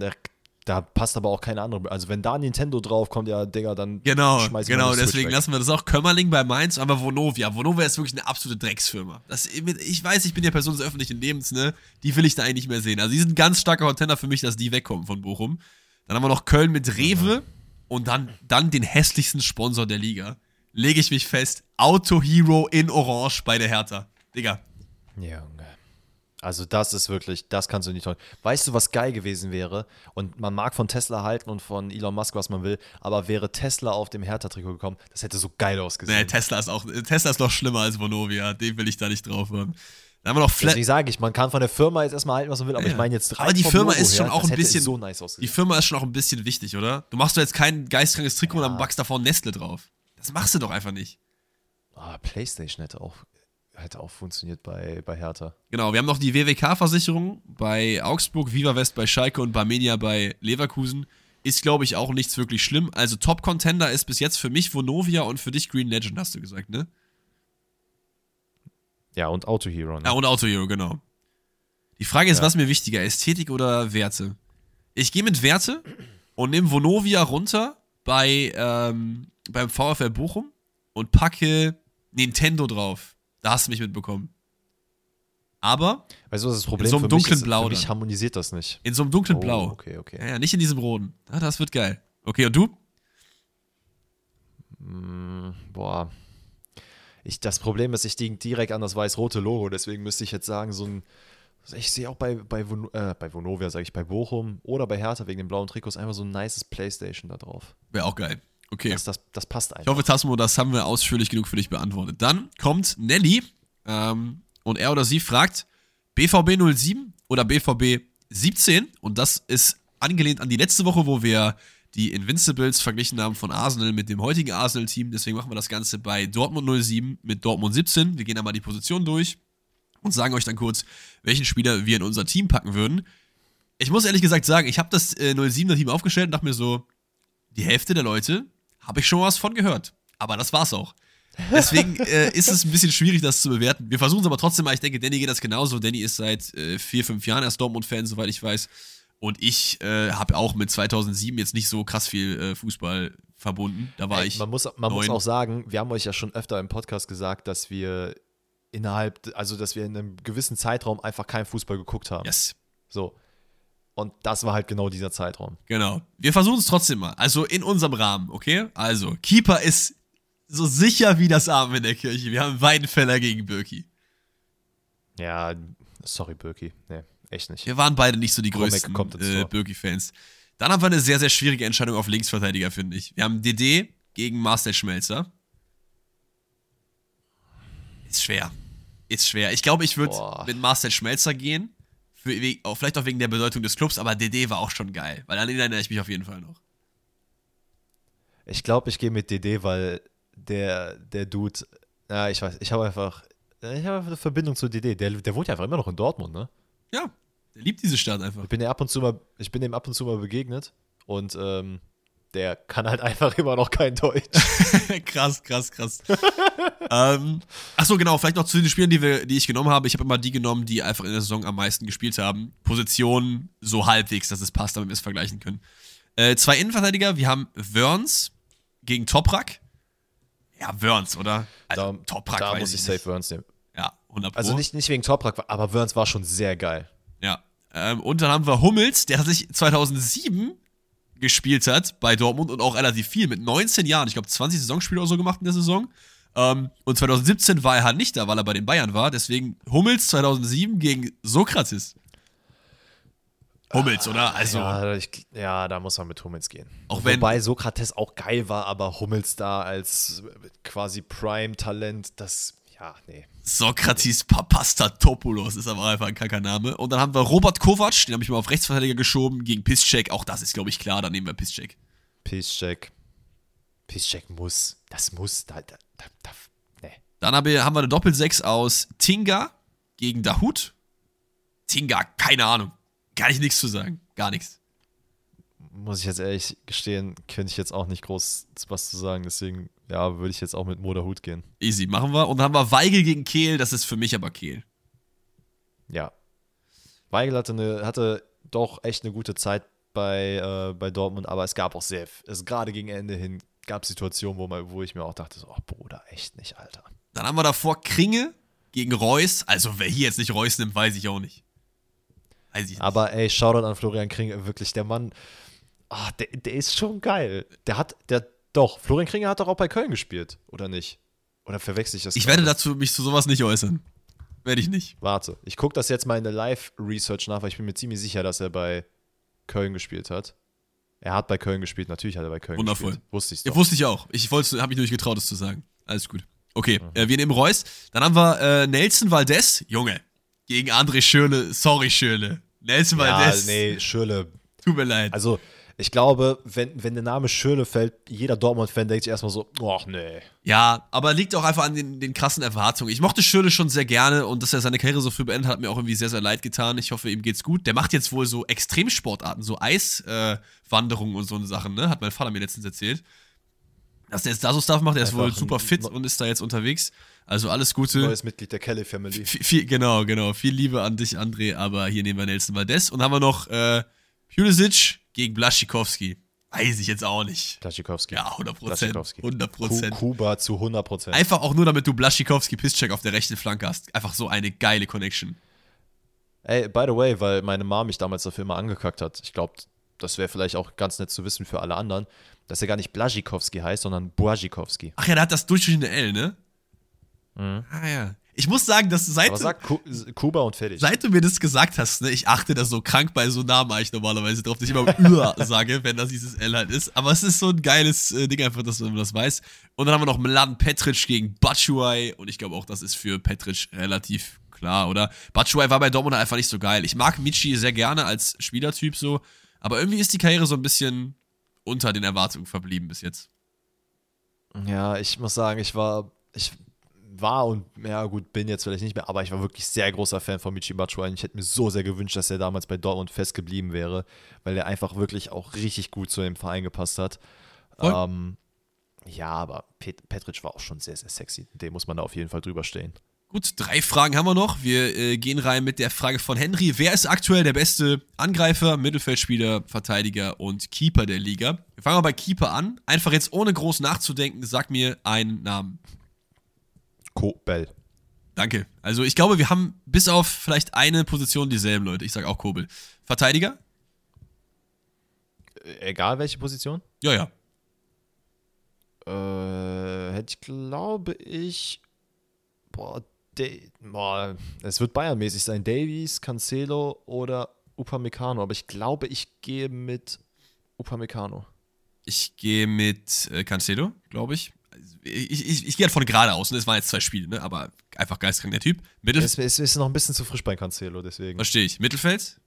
da, passt aber auch keine andere. Also, wenn da Nintendo drauf kommt, ja, Digga, dann Genau, schmeiß ich genau, deswegen weg. lassen wir das auch. Kömmerling bei Mainz, aber Vonovia. Vonovia ist wirklich eine absolute Drecksfirma. Das, ich weiß, ich bin ja Person des öffentlichen Lebens, ne? Die will ich da eigentlich nicht mehr sehen. Also, die sind ein ganz starker Contender für mich, dass die wegkommen von Bochum. Dann haben wir noch Köln mit Rewe und dann, dann den hässlichsten Sponsor der Liga. Lege ich mich fest, Auto Hero in Orange bei der Hertha. Digga, Junge. Also das ist wirklich, das kannst du nicht toll. Weißt du, was geil gewesen wäre? Und man mag von Tesla halten und von Elon Musk, was man will, aber wäre Tesla auf dem Hertha-Trikot gekommen, das hätte so geil ausgesehen. nee, Tesla ist auch, Tesla ist noch schlimmer als Vonovia. Den will ich da nicht drauf haben. Dann haben wir noch Flat. Deswegen sage ich, man kann von der Firma jetzt erstmal halten, was man will, aber ich meine jetzt rein Aber die Firma ist schon her, auch ein bisschen- so nice Die. Firma ist schon auch ein bisschen wichtig, oder? Du machst doch jetzt kein geistkrankes Trikot und dann backst davor Nestle drauf. Das machst du doch einfach nicht. Ah, PlayStation hätte auch, hätte auch funktioniert bei, bei Hertha. Genau, wir haben noch die WWK-Versicherung bei Augsburg, Viva West bei Schalke und Barmenia bei Leverkusen. Ist, glaube ich, auch nichts wirklich schlimm. Also Top-Contender ist bis jetzt für mich Vonovia und für dich Green Legend, hast du gesagt, ne? Ja, und Auto Hero. Ne? Ja, und Auto Hero, genau. Die Frage ist, Ja. was mir wichtiger, Ästhetik oder Werte? Ich gehe mit Werte und nehme Vonovia runter bei, ähm, beim VfL Bochum und packe Nintendo drauf. Da hast du mich mitbekommen. Aber Weißt du, was das Problem so einem dunklen ist? Blau Für mich harmonisiert das nicht. in so einem dunklen Oh, Blau. okay, okay. Ja, ja, nicht in diesem roten. Ah, das wird geil. Okay, und du? Boah. Ich, das Problem ist, ich liege direkt an das weiß-rote Logo, deswegen müsste ich jetzt sagen, so ein. Ich sehe auch bei, bei, äh, bei Vonovia, sage ich, bei Bochum oder bei Hertha wegen den blauen Trikots einfach so ein nices Playstation da drauf. Wäre auch geil. Okay. Das, das, das passt Ich einfach. hoffe, Tasmo, das haben wir ausführlich genug für dich beantwortet. Dann kommt Nelly ähm, und er oder sie fragt BVB 07 oder BVB 17 und das ist angelehnt an die letzte Woche, wo wir die Invincibles verglichen haben von Arsenal mit dem heutigen Arsenal-Team. Deswegen machen wir das Ganze bei Dortmund 07 mit Dortmund 17. Wir gehen einmal die Position durch und sagen euch dann kurz, welchen Spieler wir in unser Team packen würden. Ich muss ehrlich gesagt sagen, ich habe das äh, 07er Team aufgestellt und dachte mir so, die Hälfte der Leute habe ich schon was von gehört. Aber das war's auch. Deswegen äh, ist es ein bisschen schwierig, das zu bewerten. Wir versuchen es aber trotzdem mal. Ich denke, Danny geht das genauso. Danny ist seit äh, vier, fünf Jahren erst Dortmund-Fan, soweit ich weiß. Und ich äh, habe auch mit 2007 jetzt nicht so krass viel äh, Fußball verbunden. Da war Ey, ich. man muss, man muss auch sagen, wir haben euch ja schon öfter im Podcast gesagt, dass wir innerhalb, also dass wir in einem gewissen Zeitraum einfach keinen Fußball geguckt haben. Yes. So. Und das war halt genau dieser Zeitraum. Genau. Wir versuchen es trotzdem mal. Also in unserem Rahmen, okay? Also, Keeper ist so sicher wie das Arm in der Kirche. Wir haben Weidenfeller gegen Birki. Ja, sorry, Birki. Nee, echt nicht. Wir waren beide nicht so die größten äh. Birki-Fans. Dann haben wir eine sehr, sehr schwierige Entscheidung auf Linksverteidiger, finde ich. Wir haben DD gegen Marcel Schmelzer. Ist schwer. Ist schwer. Ich glaube, ich würde mit Marcel Schmelzer gehen. Für, auch, vielleicht auch wegen der Bedeutung des Clubs, aber DD war auch schon geil. Weil an ihn erinnere ich mich auf jeden Fall noch. Ich glaube, ich gehe mit DD, weil der, der Dude, ja, ich weiß, ich habe einfach, ich habe einfach eine Verbindung zu DD. Der, der wohnt ja einfach immer noch in Dortmund, ne? Ja, der liebt diese Stadt einfach. Ich bin, ab und zu mal, ich bin dem ab und zu mal begegnet und ähm, der kann halt einfach immer noch kein Deutsch. krass, krass, krass. ähm, Achso, genau, vielleicht noch zu den Spielern, die, wir, die ich genommen habe. Ich habe immer die genommen, die einfach in der Saison am meisten gespielt haben. Position so halbwegs, dass es passt, damit wir es vergleichen können. Äh, zwei Innenverteidiger, wir haben Wörns gegen Toprak. Ja, Wörns, oder? Also, da Toprak da muss ich nicht. safe Wörns nehmen. Ja, 100 Pro. Also nicht, nicht wegen Toprak, aber Wörns war schon sehr geil. Ja. Ähm, und dann haben wir Hummels, der sich 2007 gespielt hat bei Dortmund und auch relativ viel mit 19 Jahren. Ich glaube, 20 Saisonspiele oder so gemacht in der Saison. Ähm, und 2017 war er halt nicht da, weil er bei den Bayern war. Deswegen Hummels 2007 gegen Sokrates. Hummels, oder? Also, ja, ich, ja, da muss man mit Hummels gehen. Auch wenn- Wobei Sokrates auch geil war, aber Hummels da als quasi Prime-Talent, das, ja, nee. Sokrates Papastatopoulos ist aber einfach ein kacker Name. Und dann haben wir Robert Kovac, den habe ich mal auf Rechtsverteidiger geschoben, gegen Piszczek. Auch das ist, glaube ich, klar. Dann nehmen wir Piszczek. Piszczek. Piszczek muss, das muss, da, da, da, nee. Dann habe, haben wir eine Doppelsechs aus Tinga gegen Dahut. Tinga, keine Ahnung. Kann ich nichts zu sagen. Gar nichts. Muss ich jetzt ehrlich gestehen, könnte ich jetzt auch nicht groß was zu sagen, deswegen, ja, würde ich jetzt auch mit Moderhut gehen. Easy, machen wir. Und dann haben wir Weigel gegen Kehl. Das ist für mich aber Kehl. Ja. Weigel hatte, eine, hatte doch echt eine gute Zeit bei, äh, bei Dortmund, aber es gab auch sehr, es gerade gegen Ende hin gab Situationen, wo, man, wo ich mir auch dachte, so, oh Bruder, echt nicht, Alter. Dann haben wir davor Kringe gegen Reus. Also, wer hier jetzt nicht Reus nimmt, weiß ich auch nicht. Weiß ich nicht. Aber ey, Shoutout an Florian Kring, wirklich der Mann. Ah, der, der ist schon geil. Der hat, der, doch, Florian Kringer hat doch auch bei Köln gespielt, oder nicht? Oder verwechsel ich das? Ich gerade? werde dazu mich zu sowas nicht äußern. Werde ich nicht. Warte, ich gucke das jetzt mal in der Live-Research nach, weil ich bin mir ziemlich sicher, dass er bei Köln gespielt hat. Er hat bei Köln gespielt, natürlich hat er bei Köln Wundervoll. gespielt. Wusste ich Ja, wusste ich auch. Ich wollte, habe mich nur nicht getraut, das zu sagen. Alles gut. Okay, äh, wir nehmen Reus. Dann haben wir äh, Nelson Valdez. Junge, gegen André Schöne. Sorry, Schöne. Nelson ja, Valdez. nee, Schürle. Tut mir leid. Also, ich glaube, wenn, wenn der Name Schürle fällt, jeder Dortmund-Fan denkt sich erstmal so, ach nee. Ja, aber liegt auch einfach an den, den krassen Erwartungen. Ich mochte Schöne schon sehr gerne und dass er seine Karriere so früh beendet hat, mir auch irgendwie sehr, sehr leid getan. Ich hoffe, ihm geht's gut. Der macht jetzt wohl so Extremsportarten, so Eiswanderungen und so eine Sachen, ne? Hat mein Vater mir letztens erzählt. Dass der jetzt da so Stuff macht, der ist wohl super fit und ist da jetzt unterwegs. Also alles Gute. Neues Mitglied der Kelly Family. Viel, viel, genau, genau. Viel Liebe an dich, André, aber hier nehmen wir Nelson Valdez. Und haben wir noch äh, Pulisic gegen Blaschikowski. Weiß ich jetzt auch nicht. Plaschikowski. Ja, 100 Prozent. Plaschikowski. 100 Ku- Prozent. Kuba zu 100 Prozent. Einfach auch nur, damit du Blaschikowski Pisscheck auf der rechten Flanke hast. Einfach so eine geile Connection. Ey, by the way, weil meine Mom mich damals dafür immer angekackt hat. Ich glaube, das wäre vielleicht auch ganz nett zu wissen für alle anderen, dass er gar nicht Blaschikowski heißt, sondern Błaszikowski. Ach ja, der hat das durchgestrichene L, ne? Ah ja. Ich muss sagen, dass seit. Aber sag Ku Kuba und fertig. seit du mir das gesagt hast, ne, ich achte da so krank bei so Namen eigentlich normalerweise drauf, dass ich immer Ür sage, wenn das dieses L halt ist. Aber es ist so ein geiles äh, Ding einfach, dass man das weiß. Und dann haben wir noch Mladen Petric gegen Batshuayi. Und ich glaube auch, das ist für Petric relativ klar, oder? Batshuayi war bei Dortmund einfach nicht so geil. Ich mag Michi sehr gerne als Spielertyp so. Aber irgendwie ist die Karriere so ein bisschen unter den Erwartungen verblieben bis jetzt. Ja, ich muss sagen, ich war, ich war und, ja gut, bin jetzt vielleicht nicht mehr, aber ich war wirklich sehr großer Fan von Michi Batshuayi. Ich hätte mir so sehr gewünscht, dass er damals bei Dortmund festgeblieben wäre, weil er einfach wirklich auch richtig gut zu dem Verein gepasst hat. Ähm, ja, aber Pet Petric war auch schon sehr, sehr sexy. Dem muss man da auf jeden Fall drüber stehen. Gut, drei Fragen haben wir noch. Wir äh, gehen rein mit der Frage von Henry. Wer ist aktuell der beste Angreifer, Mittelfeldspieler, Verteidiger und Keeper der Liga? Wir fangen mal bei Keeper an. Einfach jetzt ohne groß nachzudenken, sag mir einen Namen. Kobel. Danke. Also ich glaube, wir haben bis auf vielleicht eine Position dieselben Leute. Ich sag auch Kobel. Verteidiger? Äh, Egal welche Position? Ja, ja. Äh, hätte ich, glaube ich. Boah, es wird Bayern-mäßig sein. Davies, Cancelo oder Upamecano. Aber ich glaube, ich gehe mit Upamecano. Ich gehe mit äh, Cancelo, glaube ich. Ich, ich, ich gehe halt von gerade aus. Ne? Es waren jetzt zwei Spiele, ne? aber einfach geistkrank der Typ. Mittel Es, es ist noch ein bisschen zu frisch bei Cancelo, deswegen. Verstehe ich. Mittelfeld?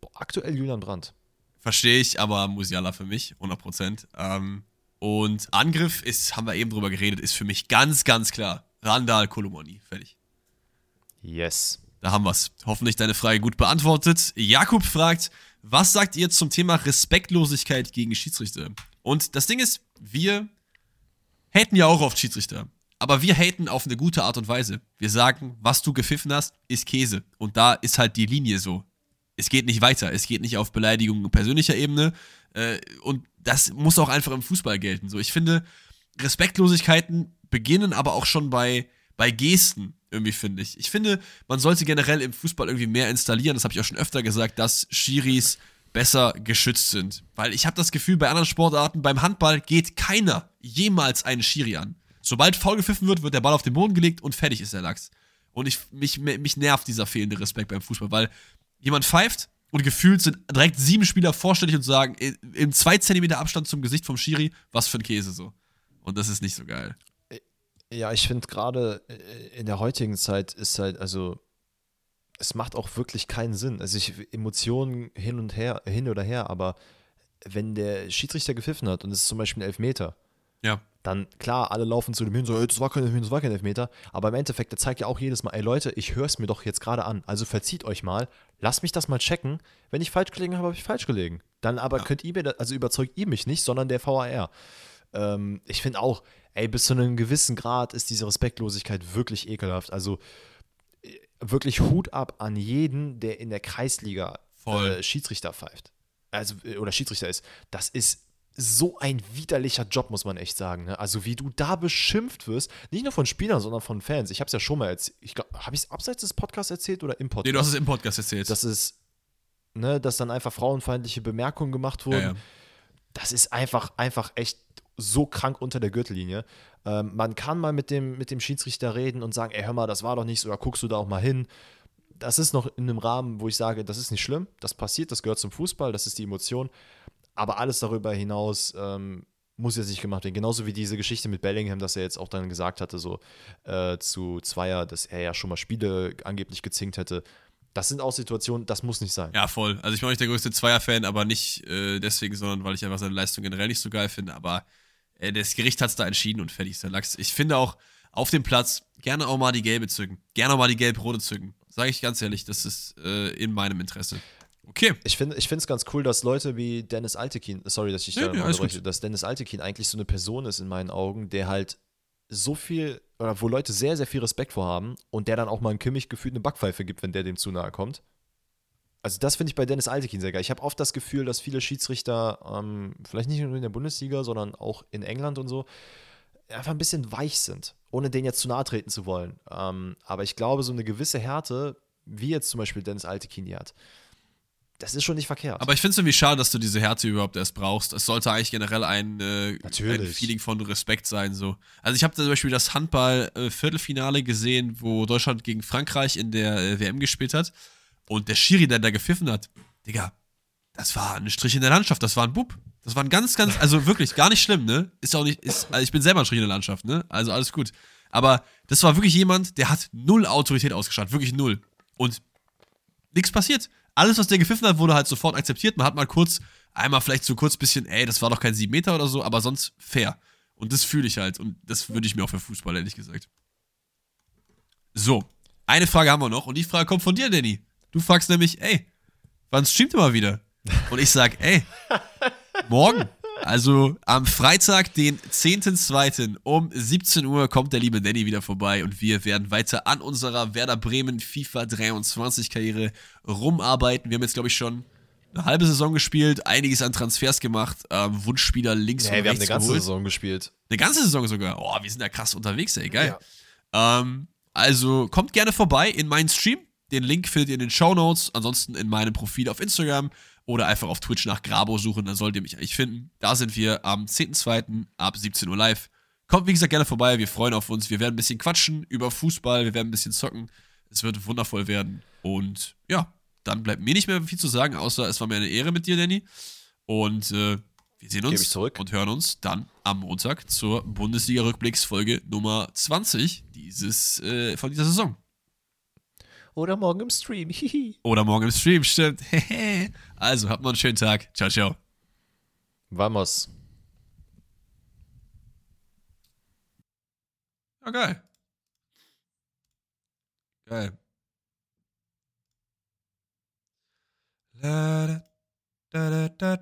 Boah, aktuell Julian Brandt. Verstehe ich, aber Musiala für mich, 100%. Ähm, und Angriff ist, haben wir eben drüber geredet, ist für mich ganz, ganz klar. Randall Kolomoni, fertig. Yes. Da haben wir's. Hoffentlich deine Frage gut beantwortet. Jakub fragt, was sagt ihr zum Thema Respektlosigkeit gegen Schiedsrichter? Und das Ding ist, wir haten ja auch oft Schiedsrichter. Aber wir haten auf eine gute Art und Weise. Wir sagen, was du gepfiffen hast, ist Käse. Und da ist halt die Linie so. Es geht nicht weiter. Es geht nicht auf Beleidigung persönlicher Ebene. Äh, und das muss auch einfach im Fußball gelten. So, ich finde, Respektlosigkeiten beginnen aber auch schon bei, bei Gesten, irgendwie finde ich. Ich finde, man sollte generell im Fußball irgendwie mehr installieren, das habe ich auch schon öfter gesagt, dass Schiris besser geschützt sind. Weil ich habe das Gefühl, bei anderen Sportarten, beim Handball geht keiner jemals einen Schiri an. Sobald faul gepfiffen wird, wird der Ball auf den Boden gelegt und fertig ist der Lachs. Und ich, mich, mich nervt dieser fehlende Respekt beim Fußball, weil jemand pfeift und gefühlt sind direkt sieben Spieler vorstellig und sagen, im zwei Zentimeter Abstand zum Gesicht vom Schiri, was für ein Käse so. Und das ist nicht so geil. Ja, ich finde gerade äh, in der heutigen Zeit ist halt, also es macht auch wirklich keinen Sinn. Also ich Emotionen hin und her, hin oder her, aber wenn der Schiedsrichter gepfiffen hat und es ist zum Beispiel ein Elfmeter, Ja. dann klar, alle laufen zu dem hin, so, "Ey, das war kein Elfmeter, das war kein Elfmeter. Aber im Endeffekt, der zeigt ja auch jedes Mal, ey Leute, ich höre es mir doch jetzt gerade an. Also verzieht euch mal, lasst mich das mal checken. Wenn ich falsch gelegen habe, habe ich falsch gelegen. Dann aber könnt ihr mir, also überzeugt ihr mich nicht, sondern der VAR. Ähm, ich finde auch, ey, bis zu einem gewissen Grad ist diese Respektlosigkeit wirklich ekelhaft. Also wirklich Hut ab an jeden, der in der Kreisliga Voll. äh, Schiedsrichter pfeift. Also, äh, oder Schiedsrichter ist. Das ist so ein widerlicher Job, muss man echt sagen. Ne? Also, wie du da beschimpft wirst, nicht nur von Spielern, sondern von Fans. Ich habe es ja schon mal erzählt. Ich glaub, Habe ich es abseits des Podcasts erzählt oder im Podcast? Nee, du hast es im Podcast erzählt. Das ist. ne, dass dann einfach frauenfeindliche Bemerkungen gemacht wurden. Ja, ja. Das ist einfach, einfach echt so krank unter der Gürtellinie. Ähm, man kann mal mit dem, mit dem Schiedsrichter reden und sagen, ey, hör mal, das war doch nicht so, oder guckst du da auch mal hin. Das ist noch in einem Rahmen, wo ich sage, das ist nicht schlimm, das passiert, das gehört zum Fußball, das ist die Emotion. Aber alles darüber hinaus ähm, muss jetzt nicht gemacht werden. Genauso wie diese Geschichte mit Bellingham, dass er jetzt auch dann gesagt hatte, so äh, zu Zweier, dass er ja schon mal Spiele angeblich gezinkt hätte. Das sind auch Situationen, das muss nicht sein. Ja, voll. Also ich bin auch nicht der größte Zweier-Fan, aber nicht äh, deswegen, sondern weil ich einfach seine Leistung generell nicht so geil finde. Aber das Gericht hat es da entschieden und fertig ist der Lachs. Ich finde auch auf dem Platz gerne auch mal die gelbe zücken. Gerne auch mal die gelb-rote zücken. Sage ich ganz ehrlich, das ist äh, in meinem Interesse. Okay. Ich finde es ganz cool, dass Leute wie Dennis Altekin, sorry, dass ich Nee, da nee, unterbreche, dass Dennis Altekin eigentlich so eine Person ist in meinen Augen, der halt so viel, oder wo Leute sehr, sehr viel Respekt vor haben und der dann auch mal einen Kimmich gefühlt eine Backpfeife gibt, wenn der dem zu nahe kommt. Also das finde ich bei Dennis Altekin sehr geil. Ich habe oft das Gefühl, dass viele Schiedsrichter, ähm, vielleicht nicht nur in der Bundesliga, sondern auch in England und so, einfach ein bisschen weich sind, ohne denen jetzt zu nahe treten zu wollen. Ähm, aber ich glaube, so eine gewisse Härte, wie jetzt zum Beispiel Dennis Altekin die hat, das ist schon nicht verkehrt. Aber ich finde es irgendwie schade, dass du diese Härte überhaupt erst brauchst. Es sollte eigentlich generell ein, äh, ein Feeling von Respekt sein. So. Also ich habe zum Beispiel das Handball-Viertelfinale gesehen, wo Deutschland gegen Frankreich in der äh, WM gespielt hat. Und der Schiri, der da gepfiffen hat, Digga, das war ein Strich in der Landschaft, das war ein Bub. Das war ein ganz, ganz, also wirklich gar nicht schlimm, ne? Ist auch nicht, ist, also ich bin selber ein Strich in der Landschaft, ne? Also alles gut. Aber das war wirklich jemand, der hat null Autorität ausgestrahlt, wirklich null. Und nichts passiert. Alles, was der gepfiffen hat, wurde halt sofort akzeptiert. Man hat mal kurz, einmal vielleicht so kurz bisschen, ey, das war doch kein 7 Meter oder so, aber sonst fair. Und das fühle ich halt. Und das würde ich mir auch für Fußball, ehrlich gesagt. So, eine Frage haben wir noch. Und die Frage kommt von dir, Danny. Du fragst nämlich, ey, wann streamt ihr mal wieder? Und ich sag, ey, morgen. Also am Freitag, den 10.02. um 17 Uhr kommt der liebe Danny wieder vorbei und wir werden weiter an unserer Werder Bremen FIFA 23 Karriere rumarbeiten. Wir haben jetzt, glaube ich, schon eine halbe Saison gespielt, einiges an Transfers gemacht, ähm, Wunschspieler links hey, und wir haben rechts eine ganze geholt. Saison gespielt. Eine ganze Saison sogar. Oh, wir sind da krass unterwegs, ey, geil. Ähm, also kommt gerne vorbei in meinen Stream. Den Link findet ihr in den Show Notes. Ansonsten in meinem Profil auf Instagram oder einfach auf Twitch nach Grabo suchen, dann sollt ihr mich eigentlich finden. Da sind wir am 10.2. ab 17 Uhr live. Kommt, wie gesagt, gerne vorbei. Wir freuen auf uns. Wir werden ein bisschen quatschen über Fußball. Wir werden ein bisschen zocken. Es wird wundervoll werden. Und ja, dann bleibt mir nicht mehr viel zu sagen, außer es war mir eine Ehre mit dir, Danny. Und äh, wir sehen uns und hören uns dann am Montag zur Bundesliga-Rückblicksfolge Nummer 20 dieses, äh, von dieser Saison. Oder morgen im Stream. Hihi. Oder morgen im Stream, stimmt. also, habt noch einen schönen Tag. Ciao, ciao. Vamos. Ja, geil. Geil. La, da, da, da, da.